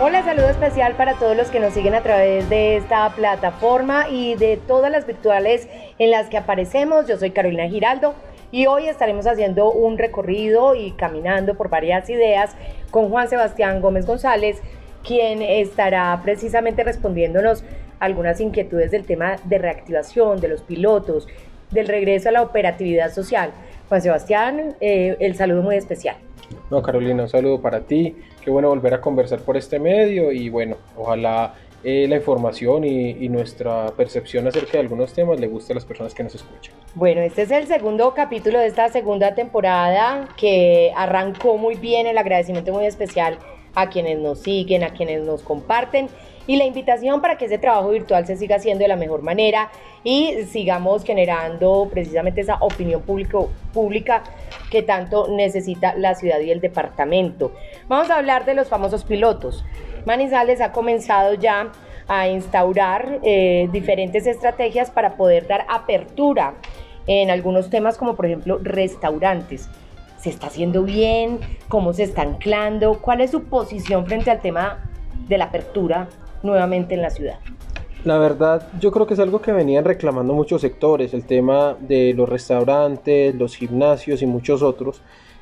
Hola, saludo especial para todos los que nos siguen a través de esta plataforma y de todas las virtuales en las que aparecemos. Yo soy Carolina Giraldo y hoy estaremos haciendo un recorrido y caminando por varias ideas con Juan Sebastián Gómez González, quien estará precisamente respondiéndonos algunas inquietudes del tema de reactivación de los pilotos, del regreso a la operatividad social. Juan Sebastián, eh, el saludo muy especial. No, Carolina, un saludo para ti. Qué bueno volver a conversar por este medio y bueno, ojalá eh, la información y, nuestra percepción acerca de algunos temas le guste a las personas que nos escuchan. Bueno, este es el segundo capítulo de esta segunda temporada que arrancó muy bien, el agradecimiento muy especial a quienes nos siguen, a quienes nos comparten y la invitación para que ese trabajo virtual se siga haciendo de la mejor manera y sigamos generando precisamente esa opinión público, pública que tanto necesita la ciudad y el departamento. Vamos a hablar de los famosos pilotos. Manizales ha comenzado ya a instaurar eh, diferentes estrategias para poder dar apertura en algunos temas como por ejemplo restaurantes. ¿Se está haciendo bien? ¿Cómo se está anclando? ¿Cuál es su posición frente al tema de la apertura nuevamente en la ciudad? La verdad, yo creo que es algo que venían reclamando muchos sectores, el tema de los restaurantes, los gimnasios y muchos otros.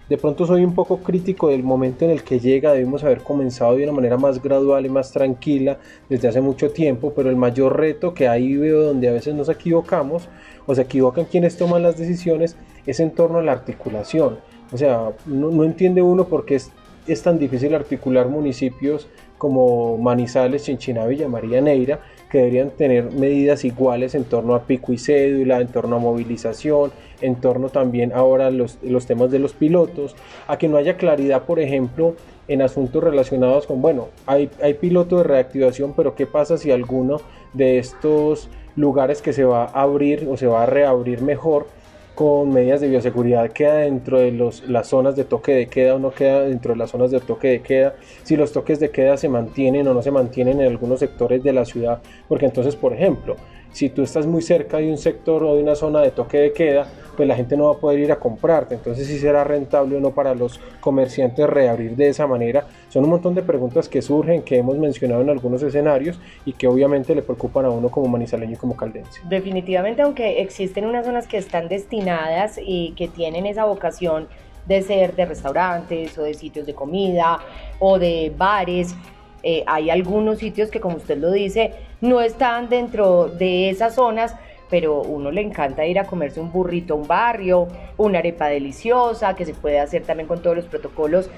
De pronto soy un poco crítico del momento en el que llega, debimos haber comenzado de una manera más gradual y más tranquila desde hace mucho tiempo, pero el mayor reto que ahí veo donde a veces nos equivocamos o se equivocan quienes toman las decisiones es en torno a la articulación. O sea, no, entiende uno por qué es, es tan difícil articular municipios como Manizales, Chinchiná, Villa María Neira, que deberían tener medidas iguales en torno a pico y cédula, en torno a movilización, en torno también ahora a los, los temas de los pilotos, a que no haya claridad, por ejemplo, en asuntos relacionados con, bueno, hay, hay piloto de reactivación, pero ¿qué pasa si alguno de estos lugares que se va a abrir o se va a reabrir mejor? Con medidas de bioseguridad queda dentro de los, las zonas de toque de queda o no queda dentro de las zonas de toque de queda, si los toques de queda se mantienen o no se mantienen en algunos sectores de la ciudad, porque entonces, por ejemplo, si tú estás muy cerca de un sector o de una zona de toque de queda, pues la gente no va a poder ir a comprarte. Entonces, si será rentable o no para los comerciantes reabrir de esa manera. Son un montón de preguntas que surgen, que hemos mencionado en algunos escenarios y que obviamente le preocupan a uno como manizaleño y como caldense. Definitivamente, aunque existen unas zonas que están destinadas y que tienen esa vocación de ser de restaurantes o de sitios de comida o de bares, eh, hay algunos sitios que, como usted lo dice, no están dentro de esas zonas, pero uno le encanta ir a comerse un burrito a un barrio, una arepa deliciosa, que se puede hacer también con todos los protocolos.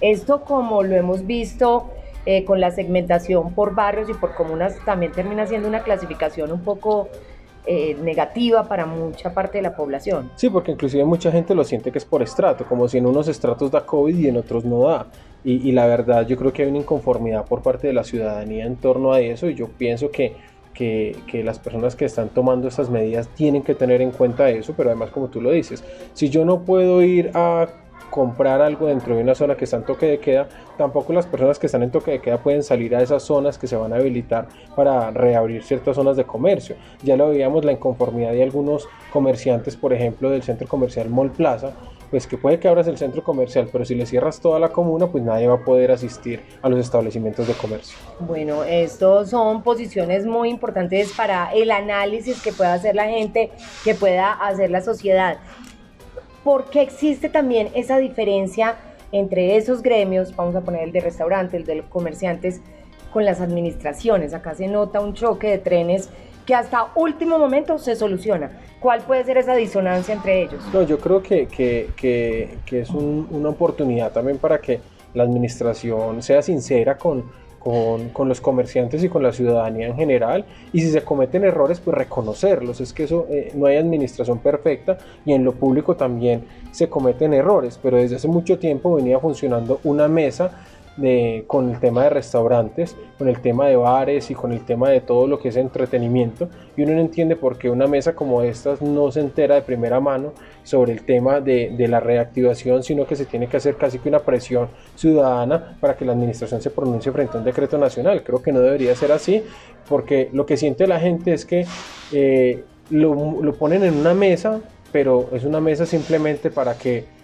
Esto, como lo hemos visto eh, con la segmentación por barrios y por comunas, también termina siendo una clasificación un poco eh, negativa para mucha parte de la población. Sí, porque inclusive mucha gente lo siente que es por estrato, como si en unos estratos da COVID y en otros no da. Y, la verdad yo creo que hay una inconformidad por parte de la ciudadanía en torno a eso y yo pienso que, que, que, las personas que están tomando estas medidas tienen que tener en cuenta eso, pero además como tú lo dices, si yo no puedo ir a comprar algo dentro de una zona que está en toque de queda, tampoco las personas que están en toque de queda pueden salir a esas zonas que se van a habilitar para reabrir ciertas zonas de comercio. Ya lo veíamos la inconformidad de algunos comerciantes, por ejemplo, del centro comercial Mall Plaza, pues que puede que abras el centro comercial, pero si le cierras toda la comuna, pues nadie va a poder asistir a los establecimientos de comercio. Bueno, estos son posiciones muy importantes para el análisis que pueda hacer la gente, que pueda hacer la sociedad. ¿Por qué existe también esa diferencia entre esos gremios, vamos a poner el de restaurantes, el de los comerciantes, con las administraciones? Acá se nota un choque de trenes que hasta último momento se soluciona. ¿Cuál puede ser esa disonancia entre ellos? No, yo creo que, que, que, es una oportunidad también para que la administración sea sincera con, con, los comerciantes y con la ciudadanía en general y si se cometen errores pues reconocerlos es que eso eh, no hay administración perfecta y en lo público también se cometen errores pero desde hace mucho tiempo venía funcionando una mesa con el tema de restaurantes, con el tema de bares y con el tema de todo lo que es entretenimiento. Y uno no entiende por qué una mesa como esta no se entera de primera mano sobre el tema de, de la reactivación, sino que se tiene que hacer casi que una presión ciudadana para que la administración se pronuncie frente a un decreto nacional. Creo que no debería ser así, porque lo que siente la gente es que eh, lo ponen en una mesa, pero es una mesa simplemente para que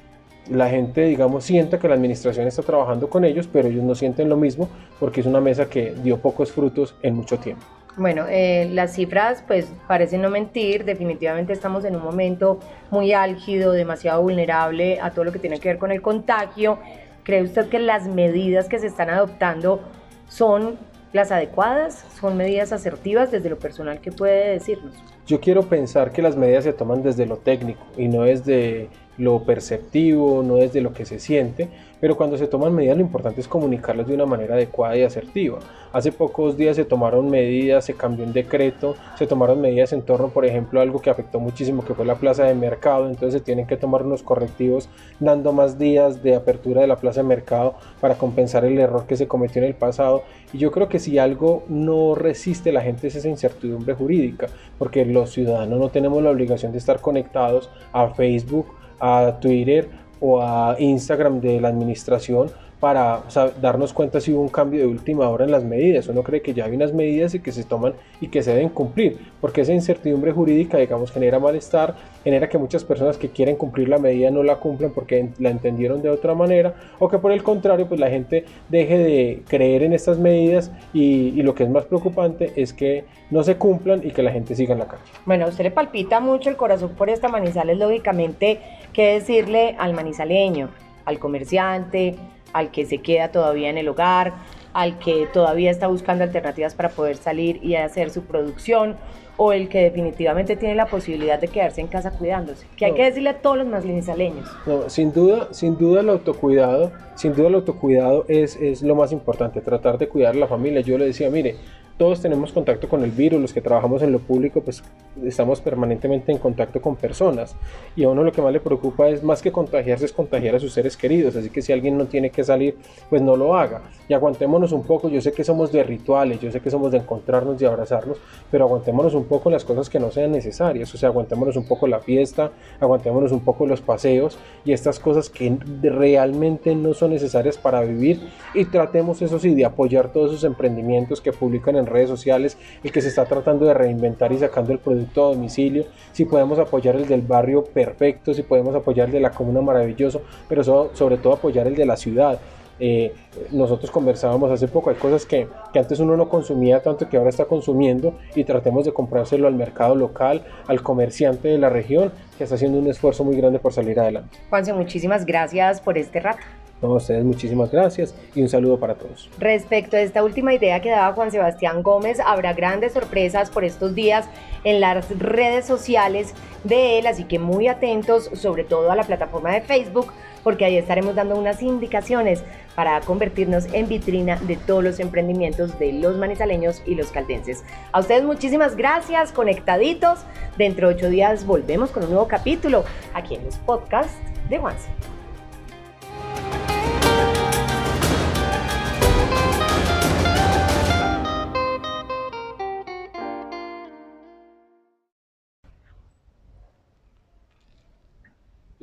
la gente, digamos, sienta que la administración está trabajando con ellos, pero ellos no sienten lo mismo porque es una mesa que dio pocos frutos en mucho tiempo. Bueno, eh, las cifras pues parecen no mentir, definitivamente estamos en un momento muy álgido, demasiado vulnerable a todo lo que tiene que ver con el contagio. ¿Cree usted que las medidas que se están adoptando son las adecuadas? ¿Son medidas asertivas desde lo personal que puede decirnos? Yo quiero pensar que las medidas se toman desde lo técnico y no desde lo perceptivo, no desde lo que se siente, pero cuando se toman medidas lo importante es comunicarlas de una manera adecuada y asertiva. Hace pocos días se tomaron medidas, se cambió un decreto, se tomaron medidas en torno, por ejemplo, a algo que afectó muchísimo, que fue la plaza de mercado, entonces se tienen que tomar unos correctivos dando más días de apertura de la plaza de mercado para compensar el error que se cometió en el pasado. Y yo creo que si algo no resiste la gente es esa incertidumbre jurídica, porque los ciudadanos no tenemos la obligación de estar conectados a Facebook, a Twitter o a Instagram de la administración para darnos cuenta si hubo un cambio de última hora en las medidas. Uno cree que ya hay unas medidas y que se toman y que se deben cumplir, porque esa incertidumbre jurídica, digamos, genera malestar, genera que muchas personas que quieren cumplir la medida no la cumplan porque la entendieron de otra manera, o que por el contrario, pues la gente deje de creer en estas medidas y, y lo que es más preocupante es que no se cumplan y que la gente siga en la calle. Bueno, a usted le palpita mucho el corazón por esta Manizales, lógicamente, ¿qué decirle al manizaleño, al comerciante, al que se queda todavía en el hogar, al que todavía está buscando alternativas para poder salir y hacer su producción, o el que definitivamente tiene la posibilidad de quedarse en casa cuidándose. ¿Qué hay que decirle a todos los maslinizaleños? No, sin duda, sin duda el autocuidado, sin duda el autocuidado es, es lo más importante, tratar de cuidar a la familia. Yo le decía, mire, todos tenemos contacto con el virus, los que trabajamos en lo público, pues estamos permanentemente en contacto con personas. Y a uno lo que más le preocupa es más que contagiarse, es contagiar a sus seres queridos, así que si alguien no tiene que salir, pues no lo haga. Y aguantémonos un poco, yo sé que somos de rituales, yo sé que somos de encontrarnos y abrazarnos, pero aguantémonos un poco las cosas que no sean necesarias, o sea, aguantémonos un poco la fiesta, aguantémonos un poco los paseos y estas cosas que realmente no son necesarias para vivir. Y tratemos eso sí de apoyar todos esos emprendimientos que publican en redes sociales, el que se está tratando de reinventar y sacando el producto a domicilio, si podemos apoyar el del barrio perfecto, si podemos apoyar el de la comuna maravilloso, pero sobre todo apoyar el de la ciudad. Eh, nosotros conversábamos hace poco, hay cosas que, que, antes uno no consumía tanto que ahora está consumiendo y tratemos de comprárselo al mercado local, al comerciante de la región que está haciendo un esfuerzo muy grande por salir adelante. Juanse, muchísimas gracias por este rato. A ustedes muchísimas gracias y un saludo para todos. Respecto a esta última idea que daba Juan Sebastián Gómez, habrá grandes sorpresas por estos días en las redes sociales de él, así que muy atentos, sobre todo a la plataforma de Facebook, porque ahí estaremos dando unas indicaciones para convertirnos en vitrina de todos los emprendimientos de los manizaleños y los caldenses. A ustedes muchísimas gracias, conectaditos. Dentro de ocho días volvemos con un nuevo capítulo aquí en los podcasts de Juanse.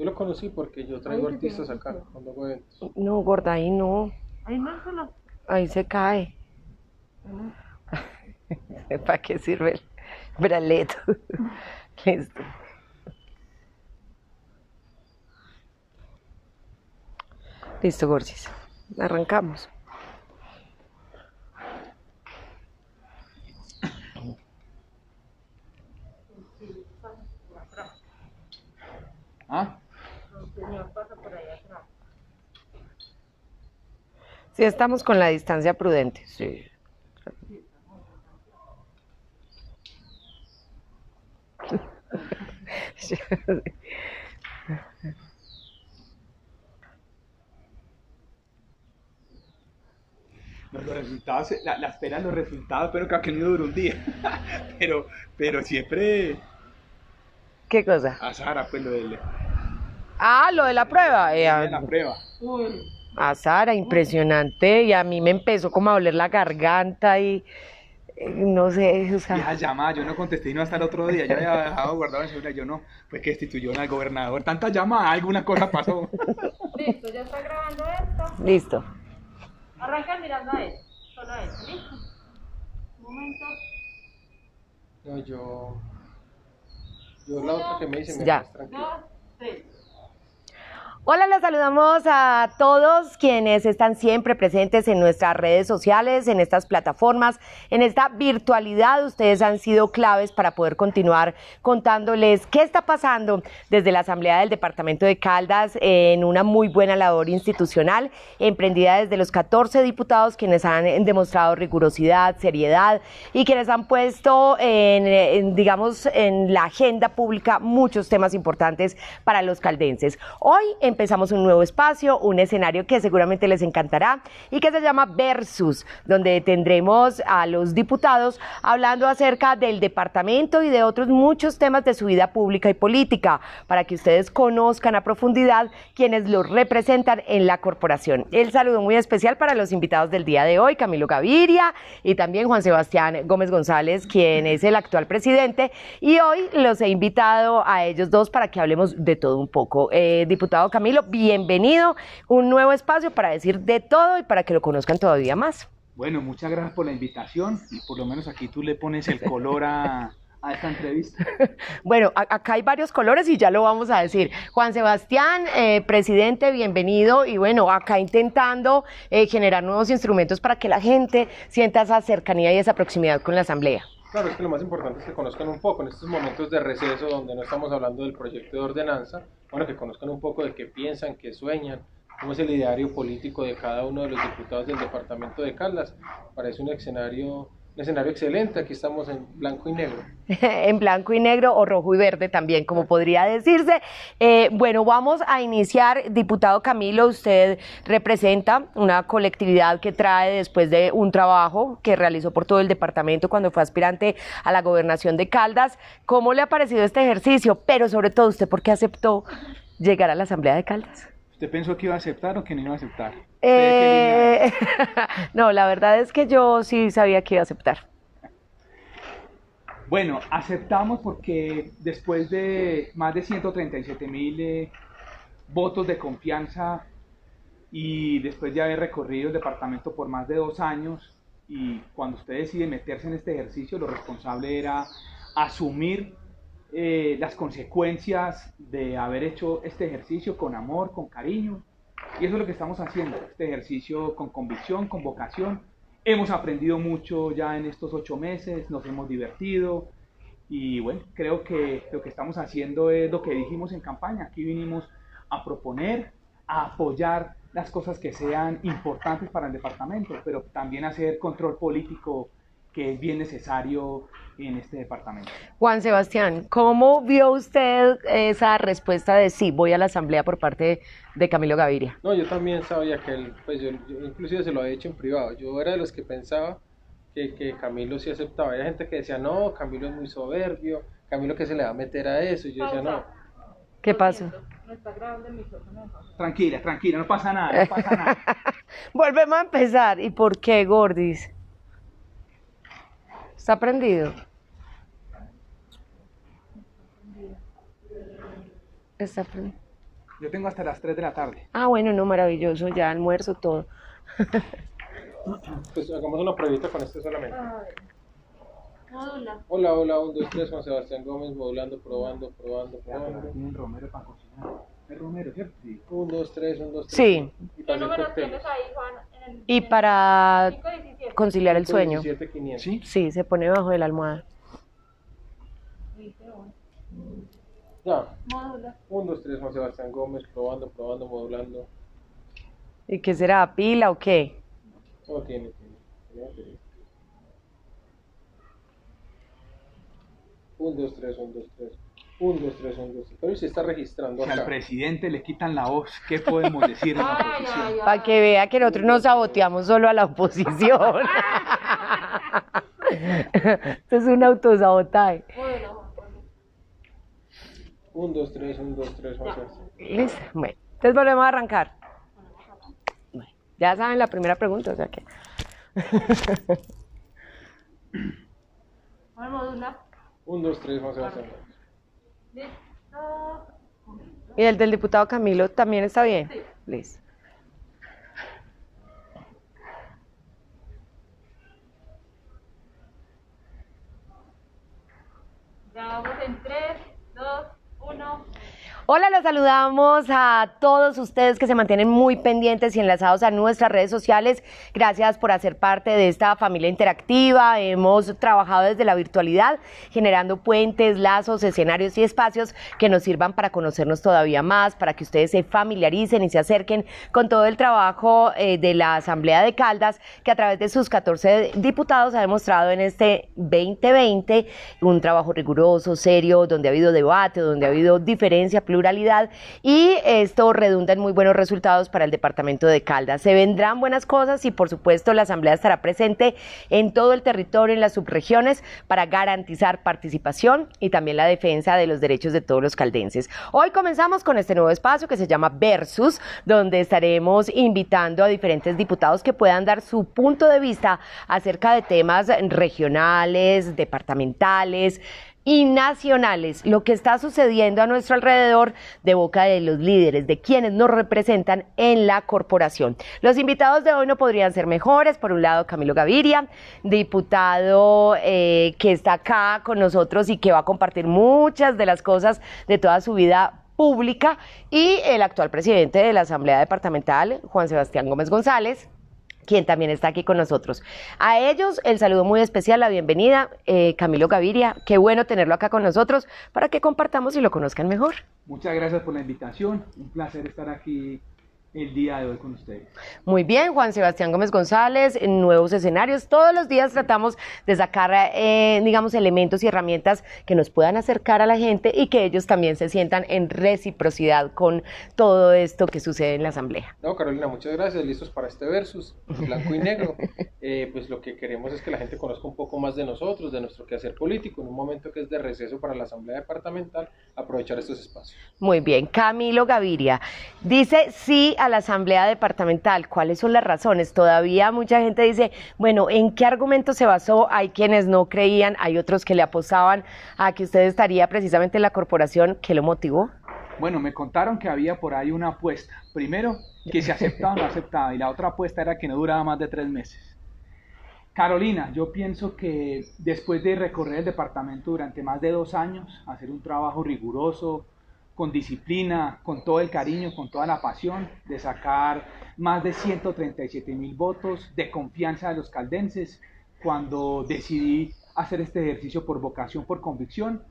Yo lo conocí porque yo traigo artistas acá cuando hago eventos. No, gorda, ahí no. Ahí márcalo. Ahí se cae. ¿Para qué sirve el braleto? Listo. Listo, Gorsis. Arrancamos. ¿Ah? Sí, estamos con la distancia prudente. Sí. Los resultados, la, la espera los resultados, pero que ha no dura un día. pero, pero siempre. ¿Qué cosa? A Sara, pues lo del. Ah, lo de la prueba. Eh, de la prueba. a Sara, impresionante. Y a mí me empezó como a doler la garganta y eh, no sé, o sea. Llamada, yo no contesté y no hasta el otro día. Yo había dejado guardado en celular, yo no. Pues que destituyó al gobernador. Tanta llamada, alguna cosa pasó. Listo, ya está grabando esto. Listo. Arranca mirando a él. Solo a él. Listo. Un momento. No, yo. Yo la otra que me dice me Ya. Dos, tres. Hola, les saludamos a todos quienes están siempre presentes en nuestras redes sociales, en estas plataformas, en esta virtualidad. Ustedes han sido claves para poder continuar contándoles qué está pasando desde la Asamblea del Departamento de Caldas en una muy buena labor institucional, emprendida desde los 14 diputados quienes han demostrado rigurosidad, seriedad y quienes han puesto en, en, digamos, en la agenda pública muchos temas importantes para los caldenses. Hoy empezamos un nuevo espacio, un escenario que seguramente les encantará y que se llama Versus, donde tendremos a los diputados hablando acerca del departamento y de otros muchos temas de su vida pública y política, para que ustedes conozcan a profundidad quienes los representan en la corporación. El saludo muy especial para los invitados del día de hoy, Camilo Gaviria y también Juan Sebastián Gómez González, quien es el actual presidente, y hoy los he invitado a ellos dos para que hablemos de todo un poco. Eh, diputado Camilo, bienvenido. Un nuevo espacio para decir de todo y para que lo conozcan todavía más. Bueno, muchas gracias por la invitación y por lo menos aquí tú le pones el color a, a esta entrevista. bueno, acá hay varios colores y ya lo vamos a decir. Juan Sebastián, eh, presidente, bienvenido y bueno, acá intentando eh, generar nuevos instrumentos para que la gente sienta esa cercanía y esa proximidad con la Asamblea. Claro, es que lo más importante es que conozcan un poco en estos momentos de receso donde no estamos hablando del proyecto de ordenanza, bueno, que conozcan un poco de qué piensan, qué sueñan, cómo es el ideario político de cada uno de los diputados del departamento de Caldas. Parece un escenario escenario excelente, aquí estamos en blanco y negro. en blanco y negro o rojo y verde también, como podría decirse. Eh, bueno, vamos a iniciar. Diputado Camilo, usted representa una colectividad que trae después de un trabajo que realizó por todo el departamento cuando fue aspirante a la gobernación de Caldas. ¿Cómo le ha parecido este ejercicio? Pero sobre todo, ¿usted por qué aceptó llegar a la Asamblea de Caldas? ¿Usted pensó que iba a aceptar o que no iba a aceptar? Eh, no, la verdad es que yo sí sabía que iba a aceptar. Bueno, aceptamos porque después de más de 137 mil eh, votos de confianza y después de haber recorrido el departamento por más de dos años y cuando usted decide meterse en este ejercicio, lo responsable era asumir eh, las consecuencias de haber hecho este ejercicio con amor, con cariño. Y eso es lo que estamos haciendo, este ejercicio con convicción, con vocación. Hemos aprendido mucho ya en estos ocho meses, nos hemos divertido y bueno, creo que lo que estamos haciendo es lo que dijimos en campaña. Aquí vinimos a proponer, a apoyar las cosas que sean importantes para el departamento, pero también hacer control político que es bien necesario en este departamento. Juan Sebastián, ¿cómo vio usted esa respuesta de sí, voy a la asamblea por parte de Camilo Gaviria? No, yo también sabía que él, pues yo, inclusive se lo había hecho en privado, yo era de los que pensaba que, que Camilo sí aceptaba, hay gente que decía, no, Camilo es muy soberbio, Camilo que se le va a meter a eso, y yo decía, no. ¿Qué pasa? Tranquila, tranquila, no pasa nada, no pasa nada. Volvemos a empezar. ¿Y por qué, Gordis? ¿Está prendido? Está prendido. Yo tengo hasta las 3 de la tarde. Ah, bueno, no, maravilloso, ya almuerzo todo. pues hagamos una pruebita con este solamente. Módula. Hola, hola, 1, 2, 3, Juan Sebastián Gómez, modulando, probando, probando, probando. Tienen romero para cocinar. Es romero, ¿cierto? Sí. 1, 2, 3, 1, 2, 3. Sí. ¿Qué cócteles. tienes ahí, Juan? Y para el 517. conciliar el sueño. 17, 500. ¿Sí? Sí, se pone bajo de la almohada. Ya. 1, 2, 3, Juan Sebastián Gómez, probando, probando, modulando. ¿Y qué será? ¿Pila o qué? No tiene, tiene. tiene. 1, 2, 3, 1, 2, 3. 1, 2, 3, 1, 2, 3. Pero se está registrando Si al acá. presidente le quitan la voz, ¿qué podemos decir en la oposición? Para que vea que nosotros nos saboteamos solo a la oposición. Esto es un autosabotaje. Módula, Juan. 1, 2, 3, 1, 2, 3, Juan Sebastián. Listo. Bueno, entonces volvemos a arrancar. Bueno, ya saben la primera pregunta, o sea que. Juan, módula. 1, 2, 3, Juan Sebastián. Listo. ¿Y el del diputado Camilo también está bien? Sí. Listo. Ya vamos en 3, 2, 1. Hola, los saludamos a todos ustedes que se mantienen muy pendientes y enlazados a nuestras redes sociales. Gracias por hacer parte de esta familia interactiva. Hemos trabajado desde la virtualidad, generando puentes, lazos, escenarios y espacios que nos sirvan para conocernos todavía más, para que ustedes se familiaricen y se acerquen con todo el trabajo eh, de la Asamblea de Caldas, que a través de sus 14 diputados ha demostrado en este 2020 un trabajo riguroso, serio, donde ha habido debate, donde ha habido diferencia, pluralidad y esto redunda en muy buenos resultados para el departamento de Caldas. Se vendrán buenas cosas y por supuesto la Asamblea estará presente en todo el territorio, en las subregiones, para garantizar participación y también la defensa de los derechos de todos los caldenses. Hoy comenzamos con este nuevo espacio que se llama Versus, donde estaremos invitando a diferentes diputados que puedan dar su punto de vista acerca de temas regionales, departamentales, y nacionales, lo que está sucediendo a nuestro alrededor de boca de los líderes, de quienes nos representan en la corporación. Los invitados de hoy no podrían ser mejores. Por un lado, Camilo Gaviria, diputado eh, que está acá con nosotros y que va a compartir muchas de las cosas de toda su vida pública, y el actual presidente de la Asamblea Departamental, Juan Sebastián Gómez González quien también está aquí con nosotros. A ellos el saludo muy especial, la bienvenida, eh, Camilo Gaviria, qué bueno tenerlo acá con nosotros para que compartamos y lo conozcan mejor. Muchas gracias por la invitación, un placer estar aquí el día de hoy con ustedes. Muy bien, Juan Sebastián Gómez González, en nuevos escenarios. Todos los días tratamos de sacar, eh, digamos, elementos y herramientas que nos puedan acercar a la gente y que ellos también se sientan en reciprocidad con todo esto que sucede en la Asamblea. No, Carolina, muchas gracias. Listos para este versus, blanco y negro. Eh, pues lo que queremos es que la gente conozca un poco más de nosotros, de nuestro quehacer político, en un momento que es de receso para la Asamblea Departamental, aprovechar estos espacios. Muy bien, Camilo Gaviria dice sí a la Asamblea Departamental. ¿Cuáles son las razones? Todavía mucha gente dice, bueno, ¿en qué argumento se basó? Hay quienes no creían, hay otros que le apostaban a que usted estaría precisamente en la corporación. ¿Qué lo motivó? Bueno, me contaron que había por ahí una apuesta. Primero, que se aceptaba o no aceptaba, y la otra apuesta era que no duraba más de tres meses. Carolina, yo pienso que después de recorrer el departamento durante más de dos años, hacer un trabajo riguroso, con disciplina, con todo el cariño, con toda la pasión, de sacar más de 137 mil votos de confianza de los caldenses, cuando decidí hacer este ejercicio por vocación, por convicción,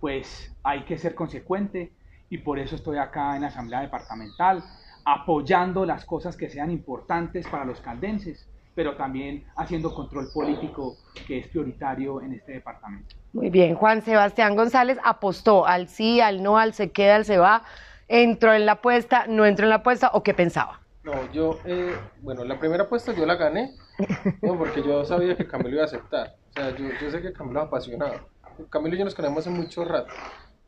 pues hay que ser consecuente y por eso estoy acá en la Asamblea Departamental, apoyando las cosas que sean importantes para los caldenses pero también haciendo control político que es prioritario en este departamento. Muy bien, Juan Sebastián González apostó al sí, al no, al se queda, al se va, entró en la apuesta, no entró en la apuesta o qué pensaba. No, yo, eh, bueno, la primera apuesta yo la gané, porque yo sabía que Camilo iba a aceptar. O sea, yo, yo sé que Camilo es apasionado. Camilo y yo nos conocemos hace mucho rato.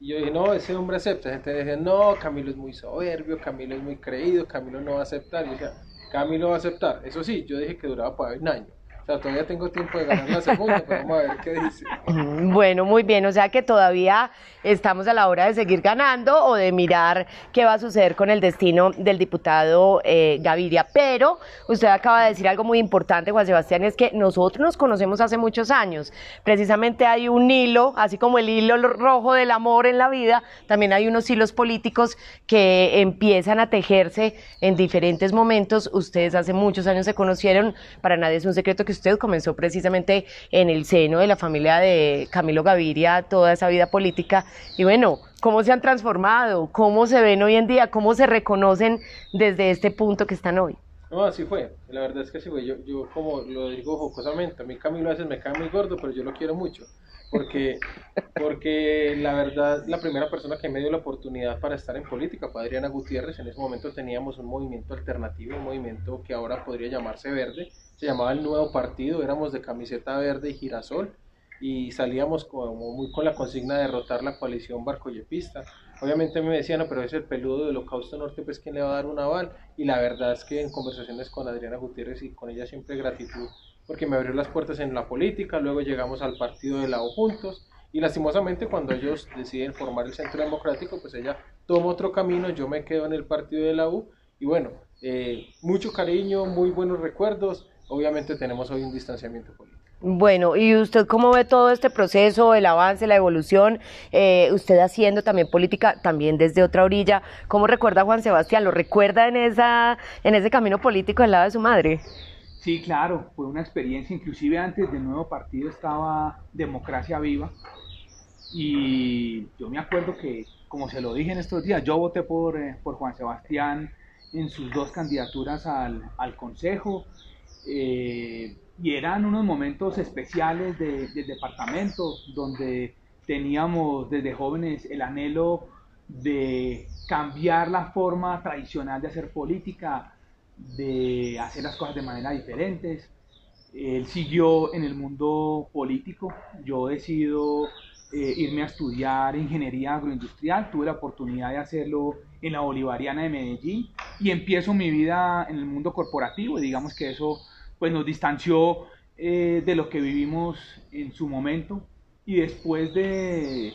Y yo dije, no, ese hombre acepta. La gente dice, no, Camilo es muy soberbio, Camilo es muy creído, Camilo no va a aceptar. Y yo decía, Camilo va a aceptar. Eso sí, yo dije que duraba para un año. O sea, todavía tengo tiempo de ganar la segunda, pero vamos a ver qué dice. Bueno, muy bien, o sea que todavía estamos a la hora de seguir ganando o de mirar qué va a suceder con el destino del diputado eh, Gaviria. Pero usted acaba de decir algo muy importante, Juan Sebastián, es que nosotros nos conocemos hace muchos años. Precisamente hay un hilo, así como el hilo rojo del amor en la vida, también hay unos hilos políticos que empiezan a tejerse en diferentes momentos. Ustedes hace muchos años se conocieron, para nadie es un secreto que usted comenzó precisamente en el seno de la familia de Camilo Gaviria, toda esa vida política. Y bueno, ¿cómo se han transformado? ¿Cómo se ven hoy en día? ¿Cómo se reconocen desde este punto que están hoy? No, así fue. La verdad es que así fue. Yo, yo como lo digo jocosamente, a mí Camilo a veces me cae muy gordo, pero yo lo quiero mucho. Porque, porque la verdad, la primera persona que me dio la oportunidad para estar en política fue Adriana Gutiérrez. En ese momento teníamos un movimiento alternativo, un movimiento que ahora podría llamarse verde, se llamaba el Nuevo Partido, éramos de camiseta verde y girasol y salíamos como muy con la consigna de derrotar la coalición barcoyepista. Obviamente me decían, no, pero es el peludo del Holocausto Norte, pues quién le va a dar un aval. Y la verdad es que en conversaciones con Adriana Gutiérrez y con ella siempre gratitud, porque me abrió las puertas en la política, luego llegamos al partido de la U juntos, y lastimosamente cuando ellos deciden formar el Centro Democrático, pues ella toma otro camino, yo me quedo en el partido de la U, y bueno, eh, mucho cariño, muy buenos recuerdos, obviamente tenemos hoy un distanciamiento político. Bueno, ¿y usted cómo ve todo este proceso, el avance, la evolución? Eh, usted haciendo también política, también desde otra orilla. ¿Cómo recuerda a Juan Sebastián? ¿Lo recuerda en, esa, en ese camino político al lado de su madre? Sí, claro, fue una experiencia. Inclusive antes del nuevo partido estaba Democracia Viva. Y yo me acuerdo que, como se lo dije en estos días, yo voté por, eh, por Juan Sebastián en sus dos candidaturas al, al Consejo. Eh, y eran unos momentos especiales de, del departamento donde teníamos desde jóvenes el anhelo de cambiar la forma tradicional de hacer política, de hacer las cosas de manera diferentes. Él siguió en el mundo político, yo decido eh, irme a estudiar ingeniería agroindustrial, tuve la oportunidad de hacerlo en la Bolivariana de Medellín y empiezo mi vida en el mundo corporativo. Y digamos que eso pues nos distanció eh, de lo que vivimos en su momento. Y después de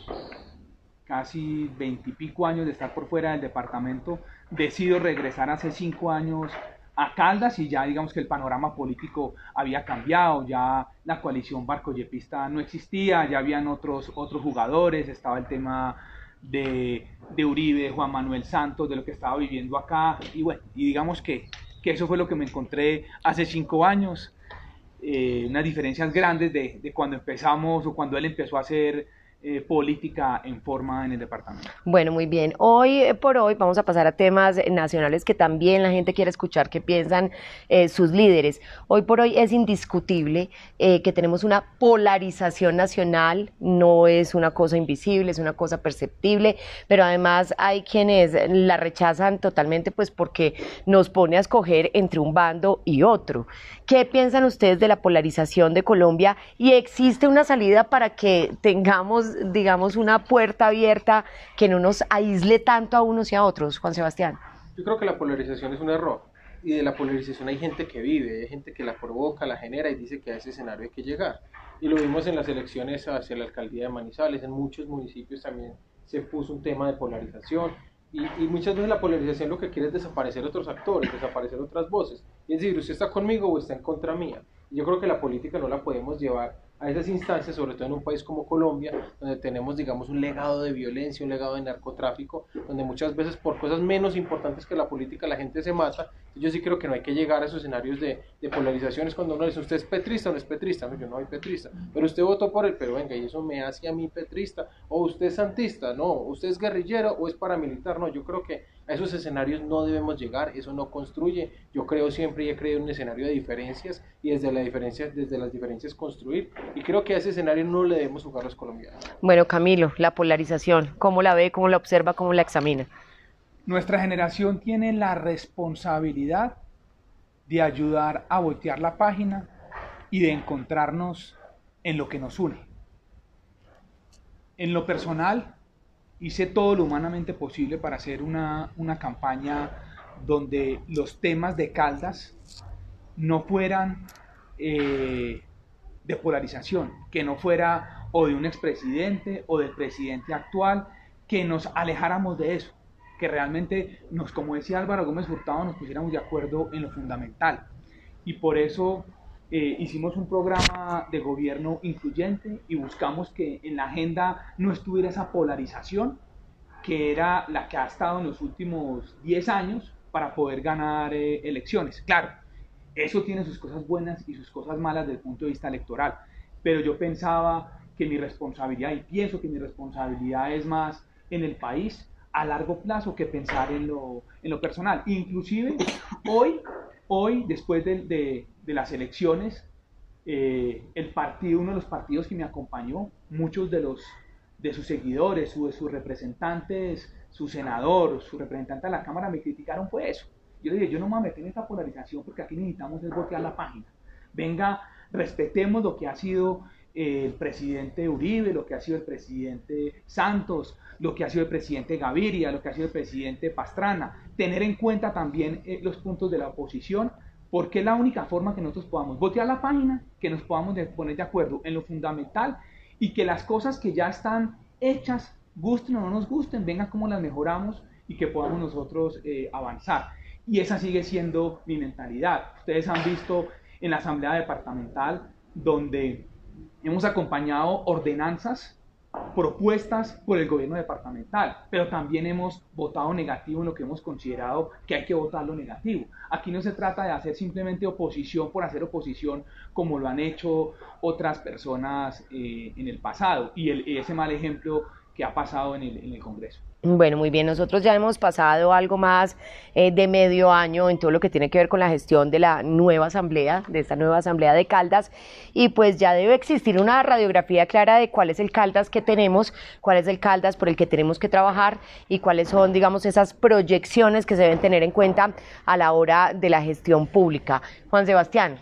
casi veintipico años de estar por fuera del departamento, decido regresar hace cinco años a Caldas y ya digamos que el panorama político había cambiado, ya la coalición barcoyepista no existía, ya habían otros, otros jugadores, estaba el tema de, de Uribe, Juan Manuel Santos, de lo que estaba viviendo acá. Y bueno, y digamos que que eso fue lo que me encontré hace cinco años, eh, unas diferencias grandes de, de, cuando empezamos o cuando él empezó a hacer eh, política en forma en el departamento. Bueno, muy bien. Hoy eh, por hoy vamos a pasar a temas nacionales que también la gente quiere escuchar qué piensan eh, sus líderes. Hoy por hoy es indiscutible eh, que tenemos una polarización nacional, no es una cosa invisible, es una cosa perceptible, pero además hay quienes la rechazan totalmente pues porque nos pone a escoger entre un bando y otro. ¿Qué piensan ustedes de la polarización de Colombia y existe una salida para que tengamos digamos, una puerta abierta que no nos aísle tanto a unos y a otros, Juan Sebastián? Yo creo que la polarización es un error. Y de la polarización hay gente que vive, hay gente que la provoca, la genera y dice que a ese escenario hay que llegar. Y lo vimos en las elecciones hacia la alcaldía de Manizales, en muchos municipios también se puso un tema de polarización. Y, muchas veces la polarización lo que quiere es desaparecer otros actores, desaparecer otras voces. Y es decir, usted está conmigo o está en contra mía. Yo creo que la política no la podemos llevar a esas instancias, sobre todo en un país como Colombia, donde tenemos, digamos, un legado de violencia, un legado de narcotráfico, donde muchas veces por cosas menos importantes que la política la gente se mata. Yo sí creo que no hay que llegar a esos escenarios de, polarizaciones cuando uno dice, usted es petrista o no es petrista, no, yo no soy petrista, pero usted votó por él, pero venga, y eso me hace a mí petrista, o usted es santista, no, usted es guerrillero o es paramilitar, no, yo creo que a esos escenarios no debemos llegar, eso no construye. Yo creo siempre y he creído en un escenario de diferencias y desde, la diferencia, desde las diferencias construir. Y creo que a ese escenario no le debemos jugar los colombianos. Bueno, Camilo, la polarización, ¿cómo la ve, cómo la observa, cómo la examina? Nuestra generación tiene la responsabilidad de ayudar a voltear la página y de encontrarnos en lo que nos une. En lo personal, hice todo lo humanamente posible para hacer una, una campaña donde los temas de Caldas no fueran eh, de polarización, que no fuera o de un expresidente o del presidente actual, que nos alejáramos de eso, que realmente nos, como decía Álvaro Gómez Hurtado, nos pusiéramos de acuerdo en lo fundamental. Y por eso eh, hicimos un programa de gobierno incluyente y buscamos que en la agenda no estuviera esa polarización que era la que ha estado en los últimos 10 años para poder ganar eh, elecciones. Claro, eso tiene sus cosas buenas y sus cosas malas desde el punto de vista electoral, pero yo pensaba que mi responsabilidad, y pienso que mi responsabilidad es más en el país a largo plazo que pensar en lo, en lo personal. Inclusive hoy, hoy después de, de, de las elecciones, eh, el partido, uno de los partidos que me acompañó, muchos de los de sus seguidores, su, de sus representantes, su senador, su representante a la Cámara me criticaron fue eso. Yo le dije, yo no me voy a meter en esta polarización porque aquí necesitamos es voltear la página. Venga, respetemos lo que ha sido eh, el presidente Uribe, lo que ha sido el presidente Santos, lo que ha sido el presidente Gaviria, lo que ha sido el presidente Pastrana. Tener en cuenta también eh, los puntos de la oposición, porque es la única forma que nosotros podamos voltear la página, que nos podamos poner de acuerdo en lo fundamental y que las cosas que ya están hechas, gusten o no nos gusten, vengan como las mejoramos y que podamos nosotros eh, avanzar. Y esa sigue siendo mi mentalidad. Ustedes han visto en la asamblea departamental donde hemos acompañado ordenanzas propuestas por el gobierno departamental, pero también hemos votado negativo en lo que hemos considerado que hay que votar lo negativo. Aquí no se trata de hacer simplemente oposición por hacer oposición como lo han hecho otras personas eh, en el pasado y el, ese mal ejemplo que ha pasado en el, en el Congreso. Bueno, muy bien. Nosotros ya hemos pasado algo más eh, de medio año en todo lo que tiene que ver con la gestión de la nueva asamblea, de esta nueva asamblea de Caldas, y pues ya debe existir una radiografía clara de cuál es el Caldas que tenemos, cuál es el Caldas por el que tenemos que trabajar y cuáles son, digamos, esas proyecciones que se deben tener en cuenta a la hora de la gestión pública. Juan Sebastián,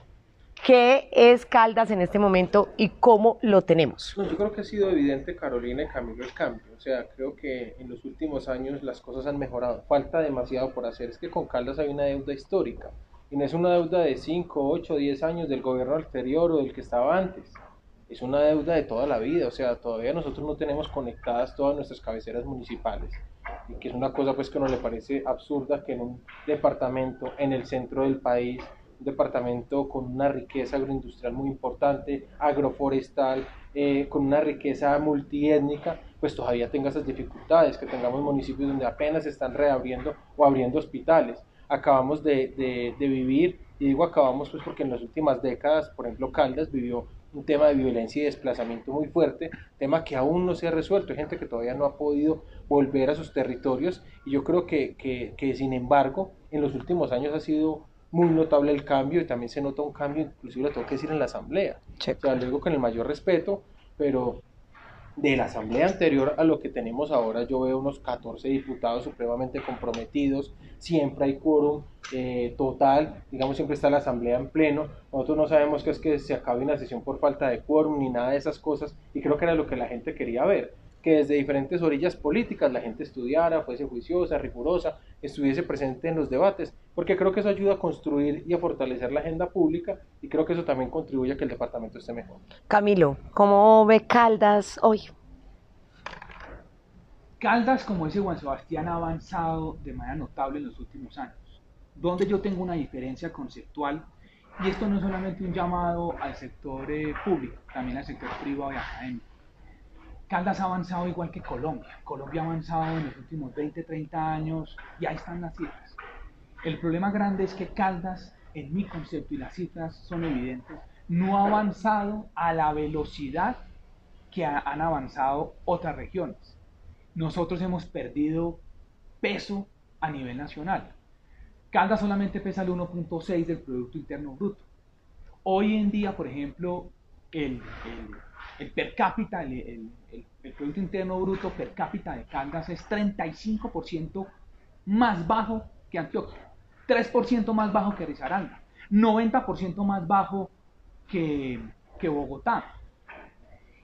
¿Qué es Caldas en este momento y cómo lo tenemos? No, yo creo que ha sido evidente, Carolina, y Camilo, el cambio. O sea, creo que en los últimos años las cosas han mejorado. Falta demasiado por hacer. Es que con Caldas hay una deuda histórica. Y no es una deuda de 5, 8, 10 años del gobierno anterior o del que estaba antes. Es una deuda de toda la vida. O sea, todavía nosotros no tenemos conectadas todas nuestras cabeceras municipales. Y que es una cosa pues que nos le parece absurda que en un departamento en el centro del país departamento con una riqueza agroindustrial muy importante, agroforestal, eh, con una riqueza multiétnica, pues todavía tenga esas dificultades, que tengamos municipios donde apenas están reabriendo o abriendo hospitales. Acabamos de, de, de vivir, y digo acabamos pues porque en las últimas décadas, por ejemplo, Caldas vivió un tema de violencia y desplazamiento muy fuerte, tema que aún no se ha resuelto, hay gente que todavía no ha podido volver a sus territorios y yo creo que, que, que sin embargo en los últimos años ha sido muy notable el cambio y también se nota un cambio, inclusive lo tengo que decir en la asamblea. O sea, lo digo con el mayor respeto, pero de la asamblea anterior a lo que tenemos ahora, yo veo unos 14 diputados supremamente comprometidos, siempre hay quórum eh, total, digamos, siempre está la asamblea en pleno. Nosotros no sabemos que es que se acabe una sesión por falta de quórum ni nada de esas cosas, y creo que era lo que la gente quería ver que desde diferentes orillas políticas la gente estudiara, fuese juiciosa, rigurosa, estuviese presente en los debates, porque creo que eso ayuda a construir y a fortalecer la agenda pública y creo que eso también contribuye a que el departamento esté mejor. Camilo, ¿cómo ve Caldas hoy? Caldas, como dice Juan Sebastián, ha avanzado de manera notable en los últimos años, donde yo tengo una diferencia conceptual y esto no es solamente un llamado al sector eh, público, también al sector privado y académico Caldas ha avanzado igual que Colombia. Colombia ha avanzado en los últimos 20, 30 años y ahí están las cifras. El problema grande es que Caldas, en mi concepto, y las cifras son evidentes, no ha avanzado a la velocidad que han avanzado otras regiones. Nosotros hemos perdido peso a nivel nacional. Caldas solamente pesa el 1.6 del Producto Interno Bruto. Hoy en día, por ejemplo, el, el el per cápita, el, Producto Interno Bruto per cápita de Caldas es 35% más bajo que Antioquia, 3% más bajo que Risaralda, 90% más bajo que, que, Bogotá.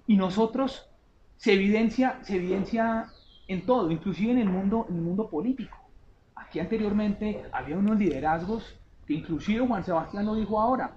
Y nosotros se evidencia, se evidencia en todo, inclusive en el mundo, en el mundo político. Aquí anteriormente había unos liderazgos que inclusive Juan Sebastián lo dijo ahora,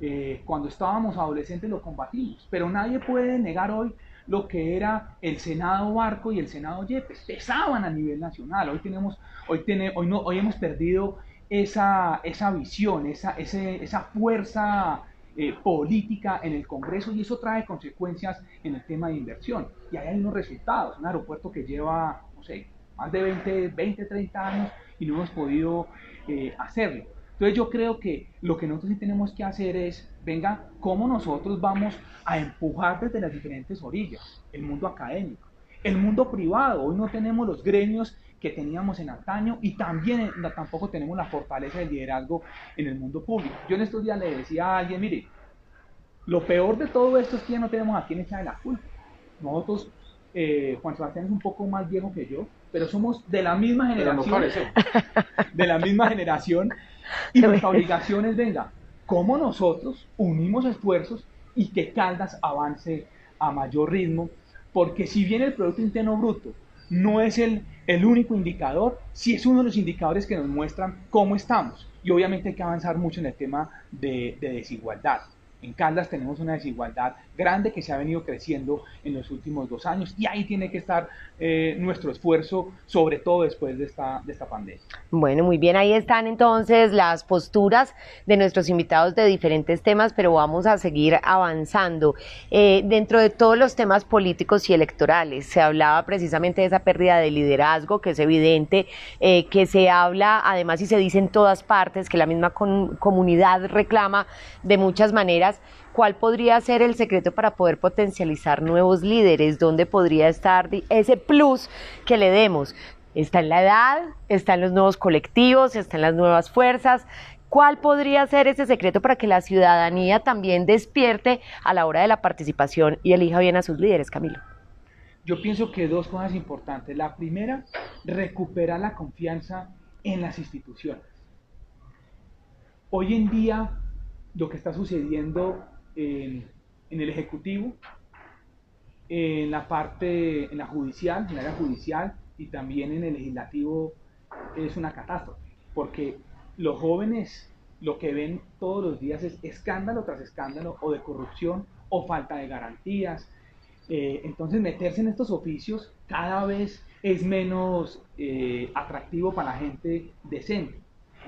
eh, cuando estábamos adolescentes lo combatimos, pero nadie puede negar hoy lo que era el Senado Barco y el Senado Yepes, pesaban a nivel nacional, hoy tenemos, hoy, hoy, no, hoy hemos perdido esa, esa visión, esa, esa fuerza eh, política en el Congreso y eso trae consecuencias en el tema de inversión. Y hay unos resultados, un aeropuerto que lleva, no sé, más de 20, 20 30 años y no hemos podido eh, hacerlo. Entonces yo creo que lo que nosotros sí tenemos que hacer es, venga, cómo nosotros vamos a empujar desde las diferentes orillas, el mundo académico, el mundo privado. Hoy no tenemos los gremios que teníamos en antaño y también tampoco tenemos la fortaleza del liderazgo en el mundo público. Yo en estos días le decía a alguien, mire, lo peor de todo esto es que ya no tenemos a quién echarle la culpa. Nosotros, eh, Juan Sebastián es un poco más viejo que yo, pero somos de la misma generación. de la misma generación y nuestra obligación es, venga, cómo nosotros unimos esfuerzos y que Caldas avance a mayor ritmo, porque si bien el Producto Interno Bruto no es el, el único indicador, sí es uno de los indicadores que nos muestran cómo estamos. Y obviamente hay que avanzar mucho en el tema de, de desigualdad. En Caldas tenemos una desigualdad grande que se ha venido creciendo en los últimos dos años y ahí tiene que estar eh, nuestro esfuerzo, sobre todo después de esta, de esta pandemia. Bueno, muy bien, ahí están entonces las posturas de nuestros invitados de diferentes temas, pero vamos a seguir avanzando. Eh, dentro de todos los temas políticos y electorales, se hablaba precisamente de esa pérdida de liderazgo, que es evidente, eh, que se habla además y se dice en todas partes, que la misma comunidad reclama de muchas maneras ¿cuál podría ser el secreto para poder potencializar nuevos líderes? ¿Dónde podría estar ese plus que le demos? Está en la edad, está en los nuevos colectivos, está en las nuevas fuerzas. ¿Cuál podría ser ese secreto para que la ciudadanía también despierte a la hora de la participación y elija bien a sus líderes, Camilo? Yo pienso que dos cosas importantes. La primera, recuperar la confianza en las instituciones. Hoy en día, lo que está sucediendo en, el Ejecutivo, en la parte, en la judicial, en la área judicial y también en el legislativo es una catástrofe, porque los jóvenes lo que ven todos los días es escándalo tras escándalo o de corrupción o falta de garantías. Eh, entonces meterse en estos oficios cada vez es menos eh, atractivo para la gente decente.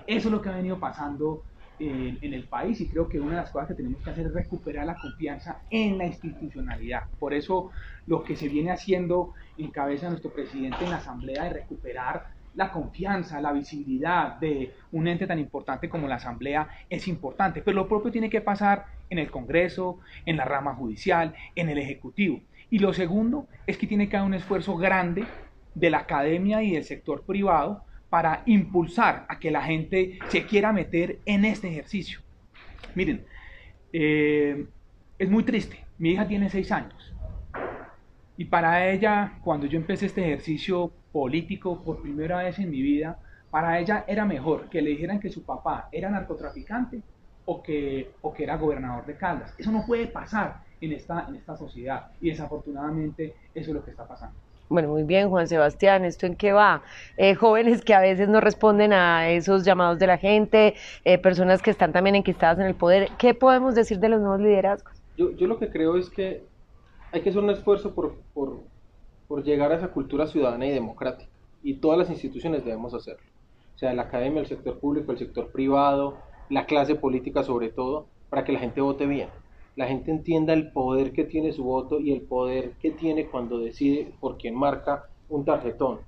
Eso es lo que ha venido pasando en, el país y creo que una de las cosas que tenemos que hacer es recuperar la confianza en la institucionalidad. Por eso lo que se viene haciendo en cabeza de nuestro presidente en la Asamblea de recuperar la confianza, la visibilidad de un ente tan importante como la Asamblea es importante, pero lo propio tiene que pasar en el Congreso, en la rama judicial, en el Ejecutivo. Y lo segundo es que tiene que haber un esfuerzo grande de la academia y del sector privado para impulsar a que la gente se quiera meter en este ejercicio. Miren, eh, es muy triste. Mi hija tiene seis años. Y para ella, cuando yo empecé este ejercicio político por primera vez en mi vida, para ella era mejor que le dijeran que su papá era narcotraficante o que, o que era gobernador de Caldas. Eso no puede pasar en esta, en esta sociedad. Y desafortunadamente eso es lo que está pasando. Bueno, muy bien, Juan Sebastián, ¿esto en qué va? Eh, jóvenes que a veces no responden a esos llamados de la gente, eh, personas que están también enquistadas en el poder. ¿Qué podemos decir de los nuevos liderazgos? Yo, yo lo que creo es que hay que hacer un esfuerzo por, por, por llegar a esa cultura ciudadana y democrática. Y todas las instituciones debemos hacerlo. O sea, la academia, el sector público, el sector privado, la clase política sobre todo, para que la gente vote bien la gente entienda el poder que tiene su voto y el poder que tiene cuando decide por quién marca un tarjetón.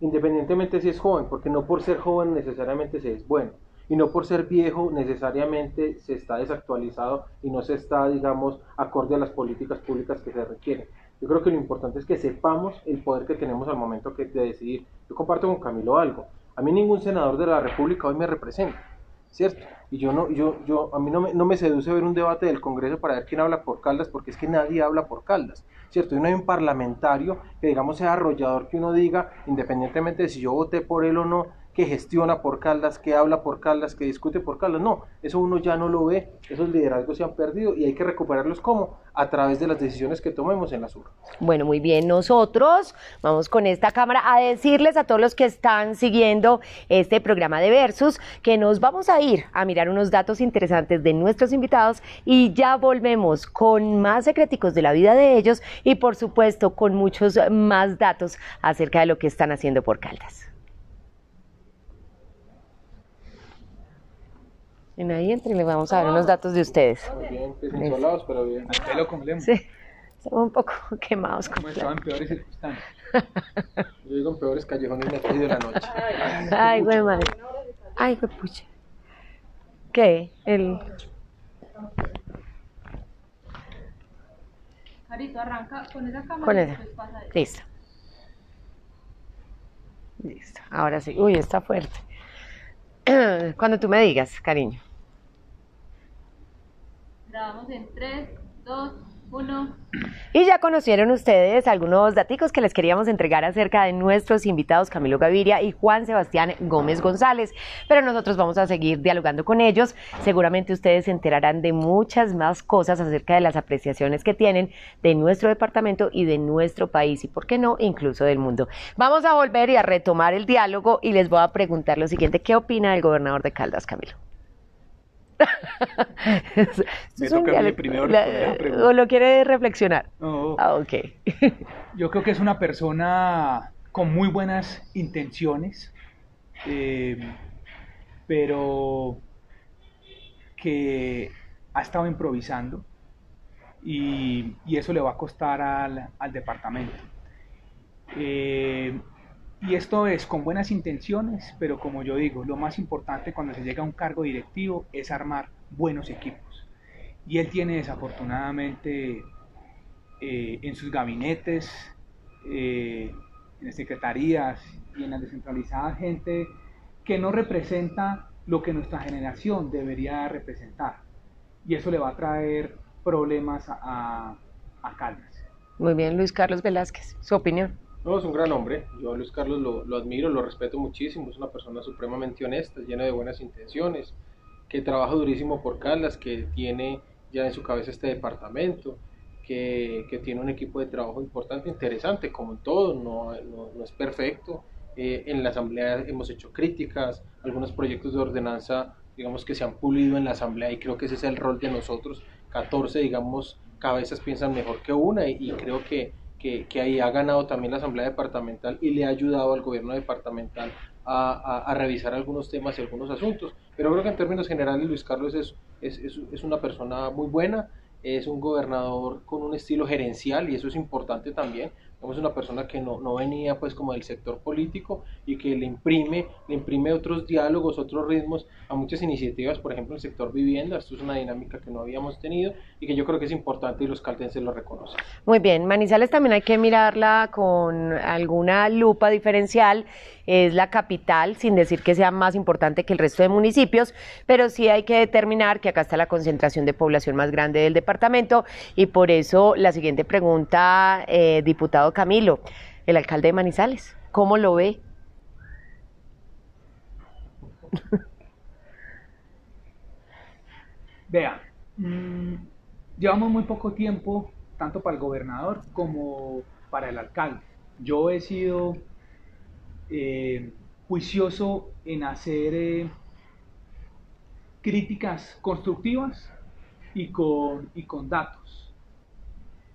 Independientemente si es joven, porque no por ser joven necesariamente se es bueno. Y no por ser viejo necesariamente se está desactualizado y no se está, digamos, acorde a las políticas públicas que se requieren. Yo creo que lo importante es que sepamos el poder que tenemos al momento de decidir. Yo comparto con Camilo algo. A mí ningún senador de la República hoy me representa, ¿cierto? Y yo no, yo, yo, a mí no me, no me seduce ver un debate del Congreso para ver quién habla por Caldas, porque es que nadie habla por Caldas, ¿cierto? Y no hay un parlamentario que, digamos, sea arrollador, que uno diga, independientemente de si yo voté por él o no, que gestiona por Caldas, que habla por Caldas, que discute por Caldas. No, eso uno ya no lo ve, esos liderazgos se han perdido y hay que recuperarlos como a través de las decisiones que tomemos en la sur. Bueno, muy bien, nosotros vamos con esta cámara a decirles a todos los que están siguiendo este programa de Versus que nos vamos a ir a mirar unos datos interesantes de nuestros invitados y ya volvemos con más secreticos de la vida de ellos y por supuesto con muchos más datos acerca de lo que están haciendo por Caldas. En ahí entre le vamos a ver unos datos de ustedes. Bien, desensolados, pero bien. Al con lemo. Sí, estamos un poco quemados. Como estaba en peores circunstancias. Yo digo en peores callejones de la noche. Ay, güey, madre. Ay, güey, pucha. ¿Qué? El... Carito, arranca con esa cámara. Con esa. Listo. Listo. Ahora sí. Uy, está fuerte. Cuando tú me digas, cariño. Grabamos en 3, 2, 1. Y ya conocieron ustedes algunos datos que les queríamos entregar acerca de nuestros invitados Camilo Gaviria y Juan Sebastián Gómez González. Pero nosotros vamos a seguir dialogando con ellos. Seguramente ustedes se enterarán de muchas más cosas acerca de las apreciaciones que tienen de nuestro departamento y de nuestro país y, por qué no, incluso del mundo. Vamos a volver y a retomar el diálogo y les voy a preguntar lo siguiente. ¿Qué opina el gobernador de Caldas, Camilo? Me toca a mí primero La- la. ¿O lo quiere reflexionar? Ah, ok. Yo creo que es una persona con muy buenas intenciones, eh, pero que ha estado improvisando y, y eso le va a costar al, al departamento. Eh, y esto es con buenas intenciones, pero como yo digo, lo más importante cuando se llega a un cargo directivo es armar buenos equipos. Y él tiene desafortunadamente eh, en sus gabinetes, eh, en las secretarías y en las descentralizadas gente que no representa lo que nuestra generación debería representar. Y eso le va a traer problemas a, a, Caldas. Muy bien, Luis Carlos Velázquez, su opinión. No, es un gran hombre. Yo a Luis Carlos lo, lo admiro, lo respeto muchísimo. Es una persona supremamente honesta, llena de buenas intenciones, que trabaja durísimo por Caldas, que tiene ya en su cabeza este departamento, que, que tiene un equipo de trabajo importante, interesante, como en todo, no, no, no es perfecto. Eh, en la asamblea hemos hecho críticas, algunos proyectos de ordenanza, digamos que se han pulido en la asamblea y creo que ese es el rol de nosotros. 14, digamos, cabezas piensan mejor que una y, y creo que, que, ahí ha ganado también la asamblea departamental y le ha ayudado al gobierno departamental a, a, a revisar algunos temas y algunos asuntos. Pero creo que en términos generales Luis Carlos es, es, es, es una persona muy buena, es un gobernador con un estilo gerencial y eso es importante también. Es una persona que no, no, venía pues como del sector político y que le imprime, le imprime otros diálogos, otros ritmos a muchas iniciativas, por ejemplo el sector vivienda, esto es una dinámica que no habíamos tenido y que yo creo que es importante y los caldenses lo reconocen. Muy bien, Manizales también hay que mirarla con alguna lupa diferencial, es la capital, sin decir que sea más importante que el resto de municipios, pero sí hay que determinar que acá está la concentración de población más grande del departamento. Y por eso la siguiente pregunta, eh, diputado Camilo, el alcalde de Manizales, ¿cómo lo ve? Vea, mmm, llevamos muy poco tiempo, tanto para el gobernador como para el alcalde. Yo he sido eh, juicioso en hacer eh, críticas constructivas y con, y con datos.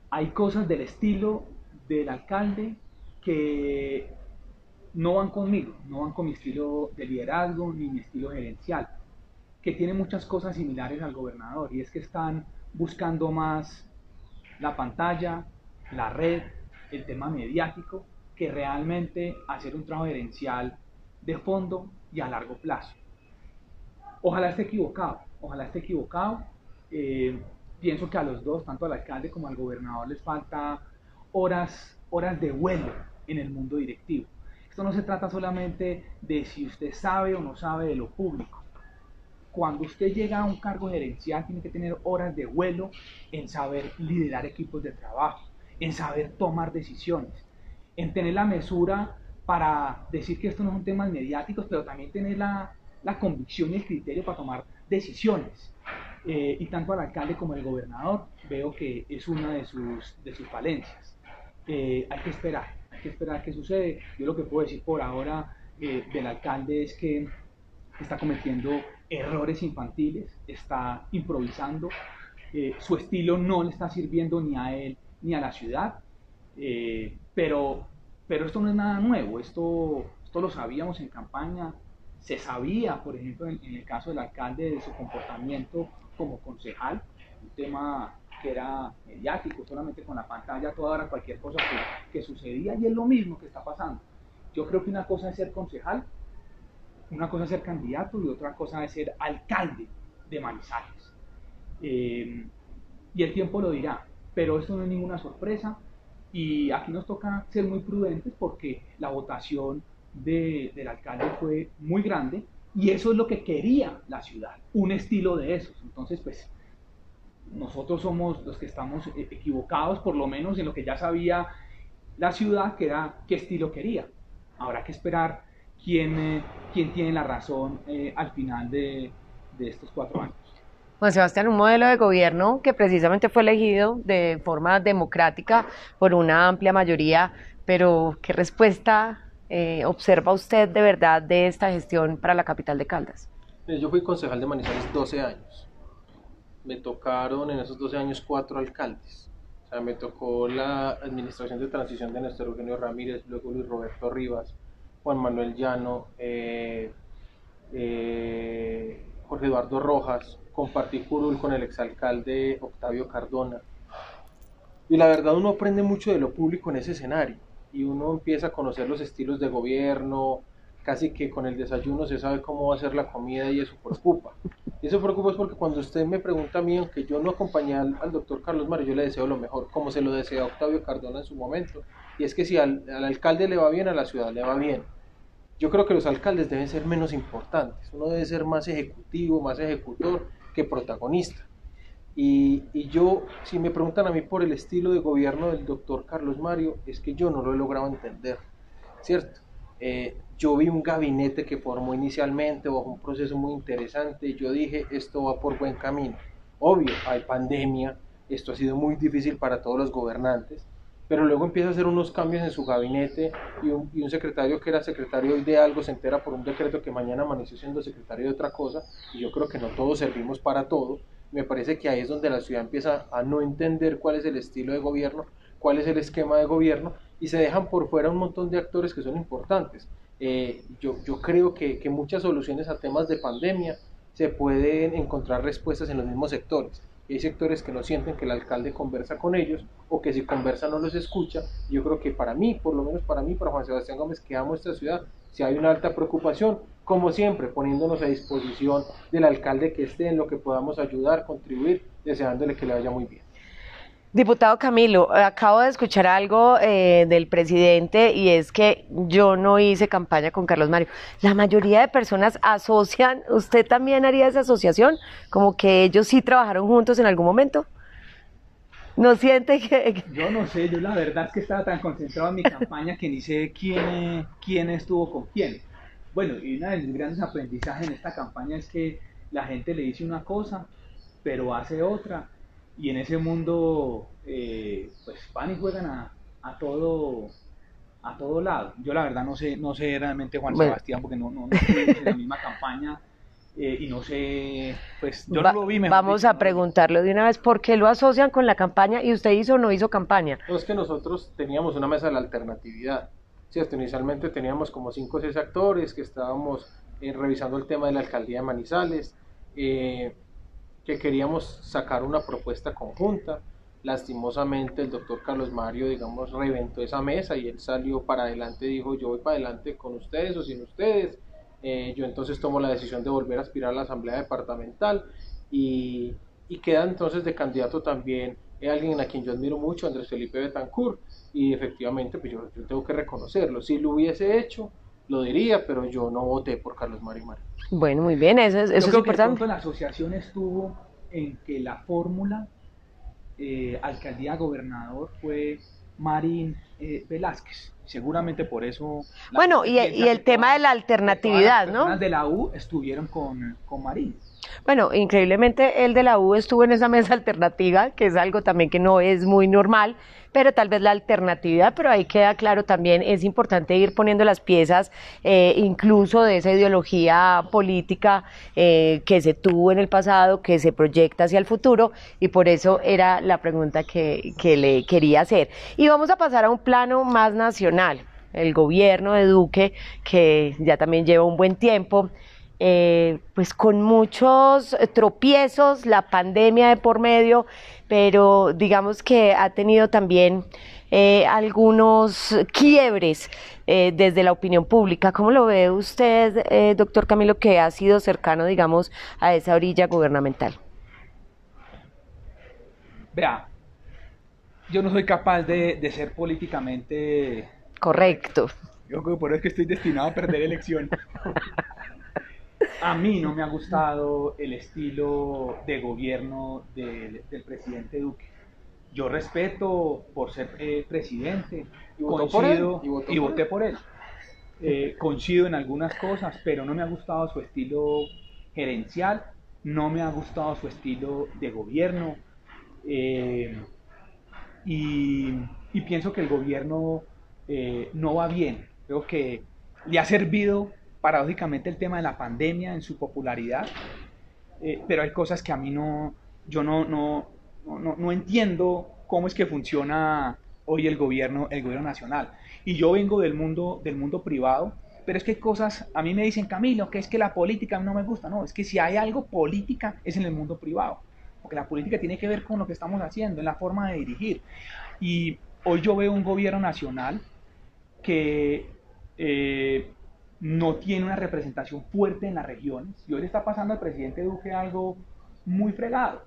Hay cosas del estilo del alcalde que no van conmigo, no van con mi estilo de liderazgo ni mi estilo gerencial, que tiene muchas cosas similares al gobernador y es que están buscando más la pantalla, la red, el tema mediático, que realmente hacer un trabajo gerencial de fondo y a largo plazo. Ojalá esté equivocado, ojalá esté equivocado. Eh, pienso que a los dos, tanto al alcalde como al gobernador, les falta horas, horas de vuelo en el mundo directivo. Esto no se trata solamente de si usted sabe o no sabe de lo público. Cuando usted llega a un cargo gerencial, tiene que tener horas de vuelo en saber liderar equipos de trabajo, en saber tomar decisiones, en tener la mesura para decir que esto no son temas mediáticos, pero también tener la, la convicción y el criterio para tomar decisiones. Eh, y tanto al alcalde como al gobernador veo que es una de sus, de sus falencias. Eh, hay que esperar, hay que esperar qué sucede. Yo lo que puedo decir por ahora eh, del alcalde es que está cometiendo errores infantiles, está improvisando, su estilo no le está sirviendo ni a él ni a la ciudad, pero, pero esto no es nada nuevo, esto, esto lo sabíamos en campaña, se sabía, por ejemplo, en, en, el caso del alcalde, de su comportamiento como concejal, un tema que era mediático, solamente con la pantalla, toda hora cualquier cosa que, que, sucedía, y es lo mismo que está pasando. Yo creo que una cosa es ser concejal, una cosa es ser candidato y otra cosa es ser alcalde de Manizales. Eh, y el tiempo lo dirá, pero esto no es ninguna sorpresa, y aquí nos toca ser muy prudentes porque la votación de, del alcalde fue muy grande y eso es lo que quería la ciudad, un estilo de esos. Entonces, pues nosotros somos los que estamos equivocados, por lo menos en lo que ya sabía la ciudad, que era qué estilo quería. Habrá que esperar quién, eh, quién tiene la razón eh, al final de, de estos cuatro años. Juan Sebastián, un modelo de gobierno que precisamente fue elegido de forma democrática por una amplia mayoría, pero ¿qué respuesta eh, observa usted de verdad de esta gestión para la capital de Caldas? Yo fui concejal de Manizales 12 años me tocaron en esos 12 años cuatro alcaldes. O sea, me tocó la administración de transición de Néstor Eugenio Ramírez, luego Luis Roberto Rivas, Juan Manuel Llano, eh, eh, Jorge Eduardo Rojas, compartí curul con el exalcalde Octavio Cardona. Y la verdad uno aprende mucho de lo público en ese escenario y uno empieza a conocer los estilos de gobierno, casi que con el desayuno se sabe cómo va a ser la comida y eso preocupa. Y eso preocupa es porque cuando usted me pregunta a mí, aunque yo no acompañé al, doctor Carlos Mario, yo le deseo lo mejor, como se lo desea Octavio Cardona en su momento. Y es que si al, al alcalde le va bien, a la ciudad le va bien. Yo creo que los alcaldes deben ser menos importantes, uno debe ser más ejecutivo, más ejecutor que protagonista. Y, y, yo, si me preguntan a mí por el estilo de gobierno del doctor Carlos Mario, es que yo no lo he logrado entender, ¿cierto? Eh, yo vi un gabinete que formó inicialmente bajo un proceso muy interesante y yo dije, esto va por buen camino. Obvio, hay pandemia, esto ha sido muy difícil para todos los gobernantes, pero luego empieza a hacer unos cambios en su gabinete y un, y un, secretario que era secretario de algo se entera por un decreto que mañana amaneció siendo secretario de otra cosa y yo creo que no todos servimos para todo. Me parece que ahí es donde la ciudad empieza a no entender cuál es el estilo de gobierno, cuál es el esquema de gobierno y se dejan por fuera un montón de actores que son importantes. Eh, yo, yo, creo que, que muchas soluciones a temas de pandemia se pueden encontrar respuestas en los mismos sectores hay sectores que no sienten que el alcalde conversa con ellos o que si conversa no los escucha. Yo creo que para mí, por lo menos para mí, para Juan Sebastián Gómez, que amo esta ciudad, si hay una alta preocupación, como siempre, poniéndonos a disposición del alcalde que esté en lo que podamos ayudar, contribuir, deseándole que le vaya muy bien. Diputado Camilo, acabo de escuchar algo eh, del presidente y es que yo no hice campaña con Carlos Mario. La mayoría de personas asocian, ¿usted también haría esa asociación? Como que ellos sí trabajaron juntos en algún momento. ¿No siente que...? Yo no sé, yo la verdad es que estaba tan concentrado en mi campaña que ni sé quién, quién estuvo con quién. Bueno, y uno de mis grandes aprendizajes en esta campaña es que la gente le dice una cosa, pero hace otra y en ese mundo eh, pues van y juegan a, a, todo a todo lado. Yo la verdad no sé no sé realmente Juan Sebastián porque no, no, no en la misma campaña eh, y no sé, pues yo no lo vi mejor Vamos a preguntarlo de una vez, ¿por qué lo asocian con la campaña y usted hizo o no hizo campaña? No, es que nosotros teníamos una mesa de la alternatividad, ¿cierto? Inicialmente teníamos como cinco o seis actores que estábamos eh, revisando el tema de la alcaldía de Manizales, eh, que queríamos sacar una propuesta conjunta. Lastimosamente el doctor Carlos Mario, digamos, reventó esa mesa y él salió para adelante, dijo yo voy para adelante con ustedes o sin ustedes. Eh, yo entonces tomo la decisión de volver a aspirar a la Asamblea Departamental y, y queda entonces de candidato también alguien a quien yo admiro mucho, Andrés Felipe Betancourt, y efectivamente pues yo tengo que reconocerlo. Si lo hubiese hecho, lo diría, pero yo no voté por Carlos Mario Mario. Bueno, muy bien, eso, eso es importante. Que la asociación estuvo en que la fórmula eh, alcaldía gobernador fue Marín eh, Velázquez. Seguramente por eso. Bueno, y, y, el tema de la alternatividad, las ¿no? de la U estuvieron con, con Marín. Bueno, increíblemente el de la U estuvo en esa mesa alternativa, que es algo también que no es muy normal, pero tal vez la alternatividad, pero ahí queda claro también, es importante ir poniendo las piezas, eh, incluso de esa ideología política eh, que se tuvo en el pasado, que se proyecta hacia el futuro, y por eso era la pregunta que, que le quería hacer. Y vamos a pasar a un plano más nacional. El gobierno de Duque, que ya también lleva un buen tiempo, eh, pues con muchos tropiezos, la pandemia de por medio, pero digamos que ha tenido también eh, algunos quiebres eh, desde la opinión pública. ¿Cómo lo ve usted, doctor Camilo, que ha sido cercano, digamos, a esa orilla gubernamental? Vea, yo no soy capaz de, de ser políticamente... Correcto. Yo creo que por eso es que estoy destinado a perder elecciones. A mí no me ha gustado el estilo de gobierno del, presidente Duque. Yo respeto por ser eh, presidente, ¿Y coincido y, voté por él. Eh, coincido en algunas cosas, pero no me ha gustado su estilo gerencial, no me ha gustado su estilo de gobierno. Eh, y, y, pienso que el gobierno no va bien. Creo que le ha servido paradójicamente el tema de la pandemia en su popularidad, eh, pero hay cosas que a mí no, yo no, no, no, no entiendo cómo es que funciona hoy el gobierno, el gobierno nacional. Y yo vengo del mundo, del mundo privado, pero es que hay cosas, a mí me dicen, Camilo, que es que la política no me gusta. No, es que si hay algo política es en el mundo privado. Porque la política tiene que ver con lo que estamos haciendo, en la forma de dirigir. Y hoy yo veo un gobierno nacional que eh, no tiene una representación fuerte en las regiones. Y hoy le está pasando al presidente Duque algo muy fregado,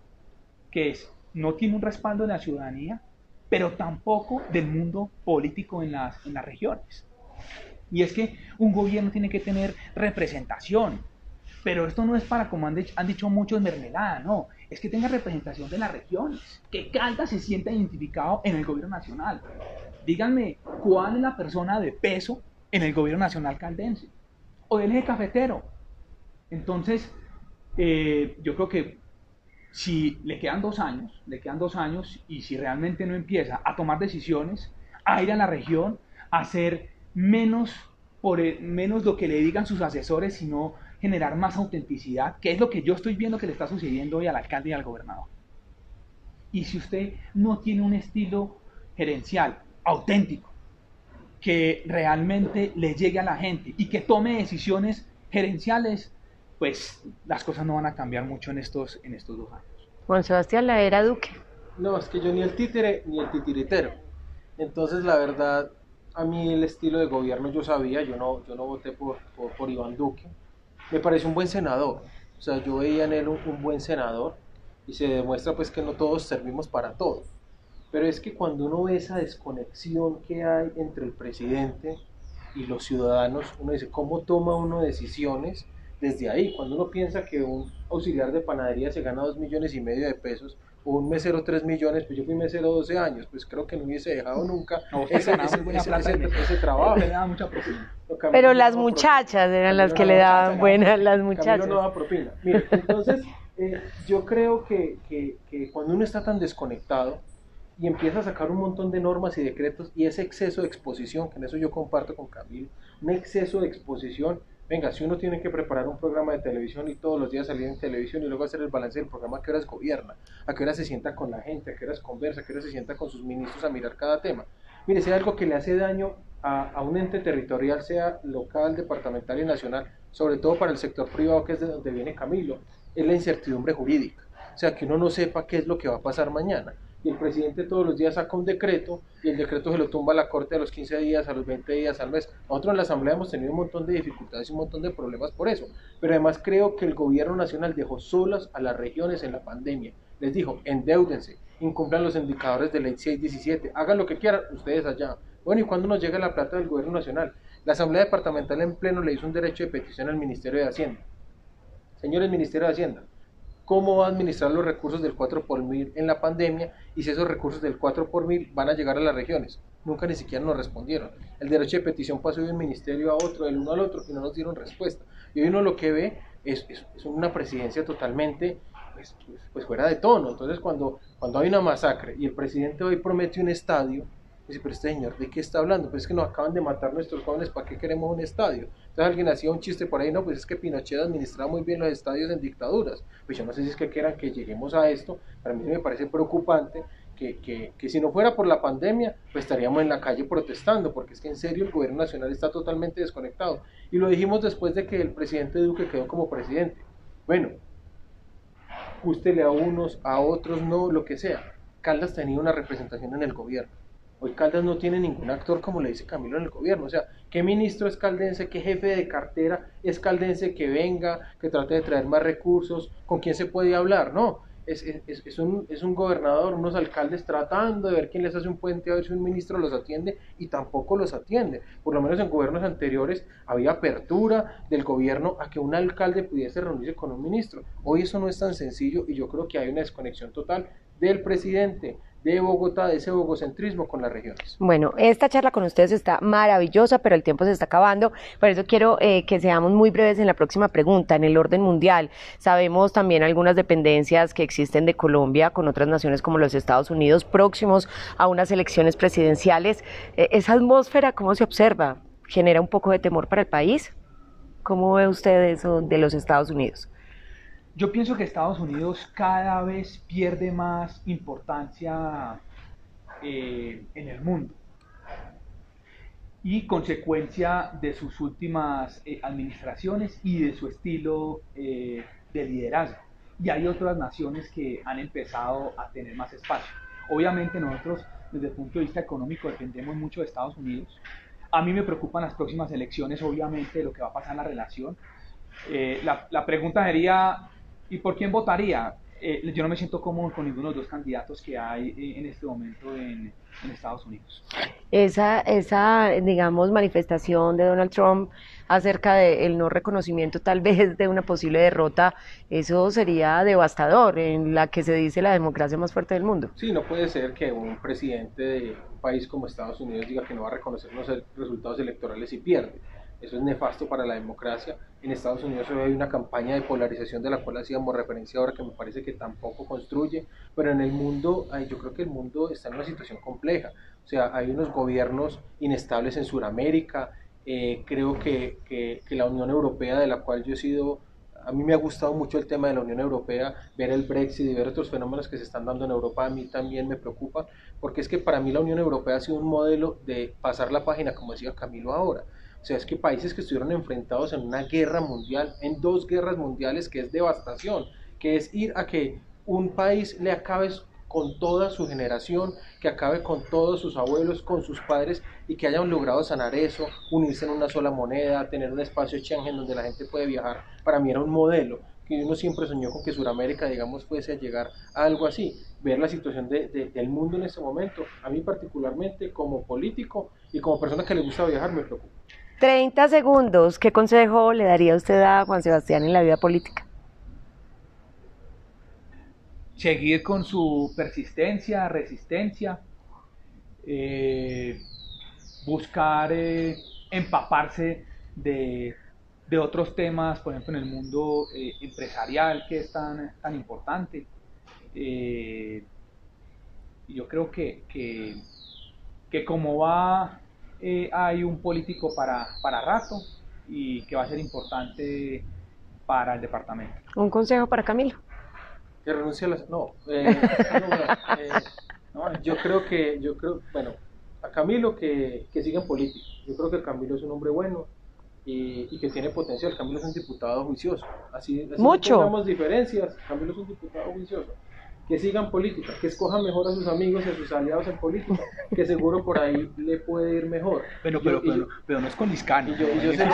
que es, no tiene un respaldo de la ciudadanía, pero tampoco del mundo político en las, en las regiones. Y es que un gobierno tiene que tener representación, pero esto no es para, como han, dicho, han dicho muchos, mermelada, no, es que tenga representación de las regiones, que Caldas se sienta identificado en el gobierno nacional. Díganme, ¿cuál es la persona de peso en el gobierno nacional caldense? O del eje cafetero. Entonces, eh, yo creo que si le quedan dos años, le quedan dos años y si realmente no empieza a tomar decisiones, a ir a la región, a hacer menos, por menos lo que le digan sus asesores, sino generar más autenticidad, que es lo que yo estoy viendo que le está sucediendo hoy al alcalde y al gobernador. Y si usted no tiene un estilo gerencial auténtico, que realmente le llegue a la gente y que tome decisiones gerenciales, pues las cosas no van a cambiar mucho en estos, en estos dos años. Juan Sebastián, la era Duque. No, es que yo ni el títere ni el titiritero. Entonces, la verdad, a mí el estilo de gobierno yo sabía, yo no, yo no voté por, por, Iván Duque. Me parece un buen senador. O sea, yo veía en él un, un buen senador y se demuestra pues que no todos servimos para todo. Pero es que cuando uno ve esa desconexión que hay entre el presidente y los ciudadanos, uno dice, ¿cómo toma uno decisiones desde ahí. Cuando uno piensa que un auxiliar de panadería se gana dos millones y medio de pesos, o un mesero tres millones, pues yo fui mesero 12 años, pues creo que no hubiese dejado nunca ese, trabajo. Pero las muchachas eran las que le daban buenas, las muchachas. no da propina. entonces, eh, yo creo que, que, que cuando uno está tan desconectado, y empieza a sacar un montón de normas y decretos y ese exceso de exposición, que en eso yo comparto con Camilo, un exceso de exposición Venga, si uno tiene que preparar un programa de televisión y todos los días salir en televisión y luego hacer el balance del programa, ¿a qué horas gobierna? ¿A qué hora se sienta con la gente? ¿A qué horas conversa? ¿A qué hora se sienta con sus ministros a mirar cada tema? Mire, si hay algo que le hace daño a, a, un ente territorial, sea local, departamental y nacional, sobre todo para el sector privado, que es de donde viene Camilo, es la incertidumbre jurídica. O sea, que uno no sepa qué es lo que va a pasar mañana y el presidente todos los días saca un decreto y el decreto se lo tumba a la Corte a los 15 días, a los 20 días, al mes. Nosotros en la Asamblea hemos tenido un montón de dificultades y un montón de problemas por eso, pero además creo que el gobierno nacional dejó solas a las regiones en la pandemia. Les dijo, endeúdense, incumplan los indicadores de ley 617, hagan lo que quieran ustedes allá. Bueno, ¿y cuándo nos llega la plata del gobierno nacional? La Asamblea Departamental en pleno le hizo un derecho de petición al Ministerio de Hacienda. Señores Ministerio de Hacienda, cómo va a administrar los recursos del 4 por mil en la pandemia y si esos recursos del 4 por mil van a llegar a las regiones. Nunca ni siquiera nos respondieron. El derecho de petición pasó de un ministerio a otro, del uno al otro, y no nos dieron respuesta. Y hoy uno lo que ve es, una presidencia totalmente pues, pues, fuera de tono. Entonces cuando, cuando hay una masacre y el presidente hoy promete un estadio, Dice, pero este señor, ¿de qué está hablando? Pues es que nos acaban de matar nuestros jóvenes, ¿para qué queremos un estadio? Entonces alguien hacía un chiste por ahí, no, pues es que Pinochet administraba muy bien los estadios en dictaduras. Pues yo no sé si es que quieran que lleguemos a esto, para mí me parece preocupante que, que, que, si no fuera por la pandemia, pues estaríamos en la calle protestando, porque es que en serio el gobierno nacional está totalmente desconectado. Y lo dijimos después de que el presidente Duque quedó como presidente. Bueno, ústele a unos, a otros no, lo que sea. Caldas tenía una representación en el gobierno Hoy Caldas no tiene ningún actor, como le dice Camilo, en el gobierno. O sea, ¿qué ministro es caldense? ¿Qué jefe de cartera es caldense que venga, que trate de traer más recursos? ¿Con quién se puede hablar? No. Es, es, es, un, es un gobernador, unos alcaldes tratando de ver quién les hace un puente, a ver si un ministro los atiende y tampoco los atiende. Por lo menos en gobiernos anteriores había apertura del gobierno a que un alcalde pudiese reunirse con un ministro. Hoy eso no es tan sencillo y yo creo que hay una desconexión total del presidente, de Bogotá, de ese bogocentrismo con las regiones. Bueno, esta charla con ustedes está maravillosa, pero el tiempo se está acabando, por eso quiero eh, que seamos muy breves en la próxima pregunta, en el orden mundial. Sabemos también algunas dependencias que existen de Colombia con otras naciones como los Estados Unidos, próximos a unas elecciones presidenciales. Eh, ¿Esa atmósfera cómo se observa? ¿Genera un poco de temor para el país? ¿Cómo ve usted eso de los Estados Unidos? Yo pienso que Estados Unidos cada vez pierde más importancia eh, en el mundo y consecuencia de sus últimas eh, administraciones y de su estilo eh, de liderazgo. Y hay otras naciones que han empezado a tener más espacio. Obviamente nosotros desde el punto de vista económico dependemos mucho de Estados Unidos. A mí me preocupan las próximas elecciones, obviamente, de lo que va a pasar en la relación. La, la pregunta sería, ¿y por quién votaría? Eh, yo no me siento cómodo con ninguno de los dos candidatos que hay eh, en este momento en, en Estados Unidos. Esa, esa, digamos, manifestación de Donald Trump acerca del no reconocimiento tal vez de una posible derrota, eso sería devastador en la que se dice la democracia más fuerte del mundo. Sí, no puede ser que un presidente de un país como Estados Unidos diga que no va a reconocer los resultados electorales y pierde. Eso es nefasto para la democracia. En Estados Unidos hoy hay una campaña de polarización de la cual hacíamos referencia ahora que me parece que tampoco construye, pero en el mundo, yo creo que el mundo está en una situación compleja. O sea, hay unos gobiernos inestables en Sudamérica. Eh, creo que, que, que la Unión Europea, de la cual yo he sido a mí me ha gustado mucho el tema de la Unión Europea, ver el Brexit y ver otros fenómenos que se están dando en Europa, a mí también me preocupa, porque es que para mí la Unión Europea ha sido un modelo de pasar la página, como decía Camilo ahora. O sea, es que países que estuvieron enfrentados en una guerra mundial, en dos guerras mundiales, que es devastación, que es ir a que un país le acabe con toda su generación, que acabe con todos sus abuelos, con sus padres y que hayan logrado sanar eso, unirse en una sola moneda, tener un espacio Schengen donde la gente puede viajar. Para mí era un modelo que uno siempre soñó con que Sudamérica, digamos, fuese a llegar a algo así. Ver la situación de, de, del mundo en este momento, a mí particularmente como político y como persona que le gusta viajar, me preocupa. 30 segundos, ¿qué consejo le daría usted a Juan Sebastián en la vida política? Seguir con su persistencia, resistencia, eh, buscar eh, empaparse de, de, otros temas, por ejemplo en el mundo eh, empresarial que es tan, tan importante. Yo creo que, que como va eh, hay un político para, para rato y que va a ser importante para el departamento. ¿Un consejo para Camilo? Que renuncie a las... No, eh, no, eh, no, yo creo que, yo creo, bueno, a Camilo que, que siga en política. Yo creo que Camilo es un hombre bueno y, y que tiene potencial. Camilo es un diputado juicioso. Así, así Mucho. no tengamos diferencias, Camilo es un diputado juicioso que sigan política, que escojan mejor a sus amigos y a sus aliados en política, que seguro por ahí le puede ir mejor. Pero, Yo- pero, yo- pero, pero no es con Liscani. y yo, yo se,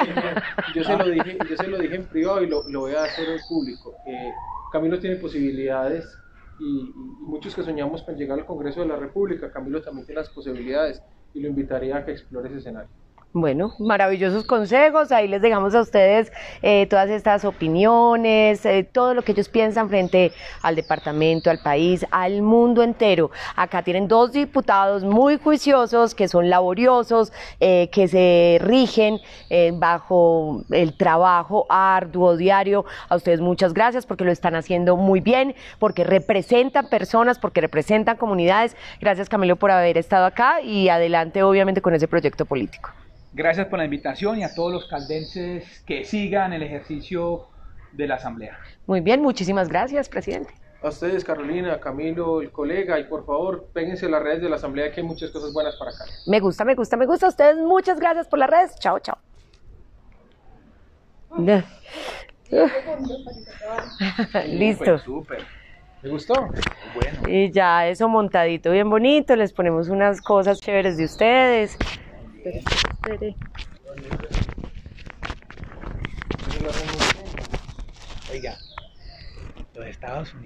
yo se lo dije, yo se lo dije en privado y lo, lo voy a hacer en público. Eh, Camilo tiene posibilidades y, y muchos que soñamos con llegar al Congreso de la República, Camilo también tiene las posibilidades y lo invitaría a que explore ese escenario. Bueno, maravillosos consejos. Ahí les dejamos a ustedes eh, todas estas opiniones, eh, todo lo que ellos piensan frente al departamento, al país, al mundo entero. Acá tienen dos diputados muy juiciosos, que son laboriosos, eh, que se rigen eh, bajo el trabajo arduo diario. A ustedes muchas gracias porque lo están haciendo muy bien, porque representan personas, porque representan comunidades. Gracias Camilo por haber estado acá y adelante obviamente con ese proyecto político. Gracias por la invitación y a todos los caldenses que sigan el ejercicio de la Asamblea. Muy bien, muchísimas gracias, presidente. A ustedes, Carolina, Camilo, el colega, y por favor, péguense a las redes de la Asamblea que hay muchas cosas buenas para acá. Me gusta, me gusta, me gusta. A ustedes muchas gracias por las redes. Chao, chao. Listo. Súper, súper. ¿Me gustó? Bueno. Y ya eso montadito bien bonito. Les ponemos unas cosas chéveres de ustedes. Espere, espere. Oiga, los Estados Unidos.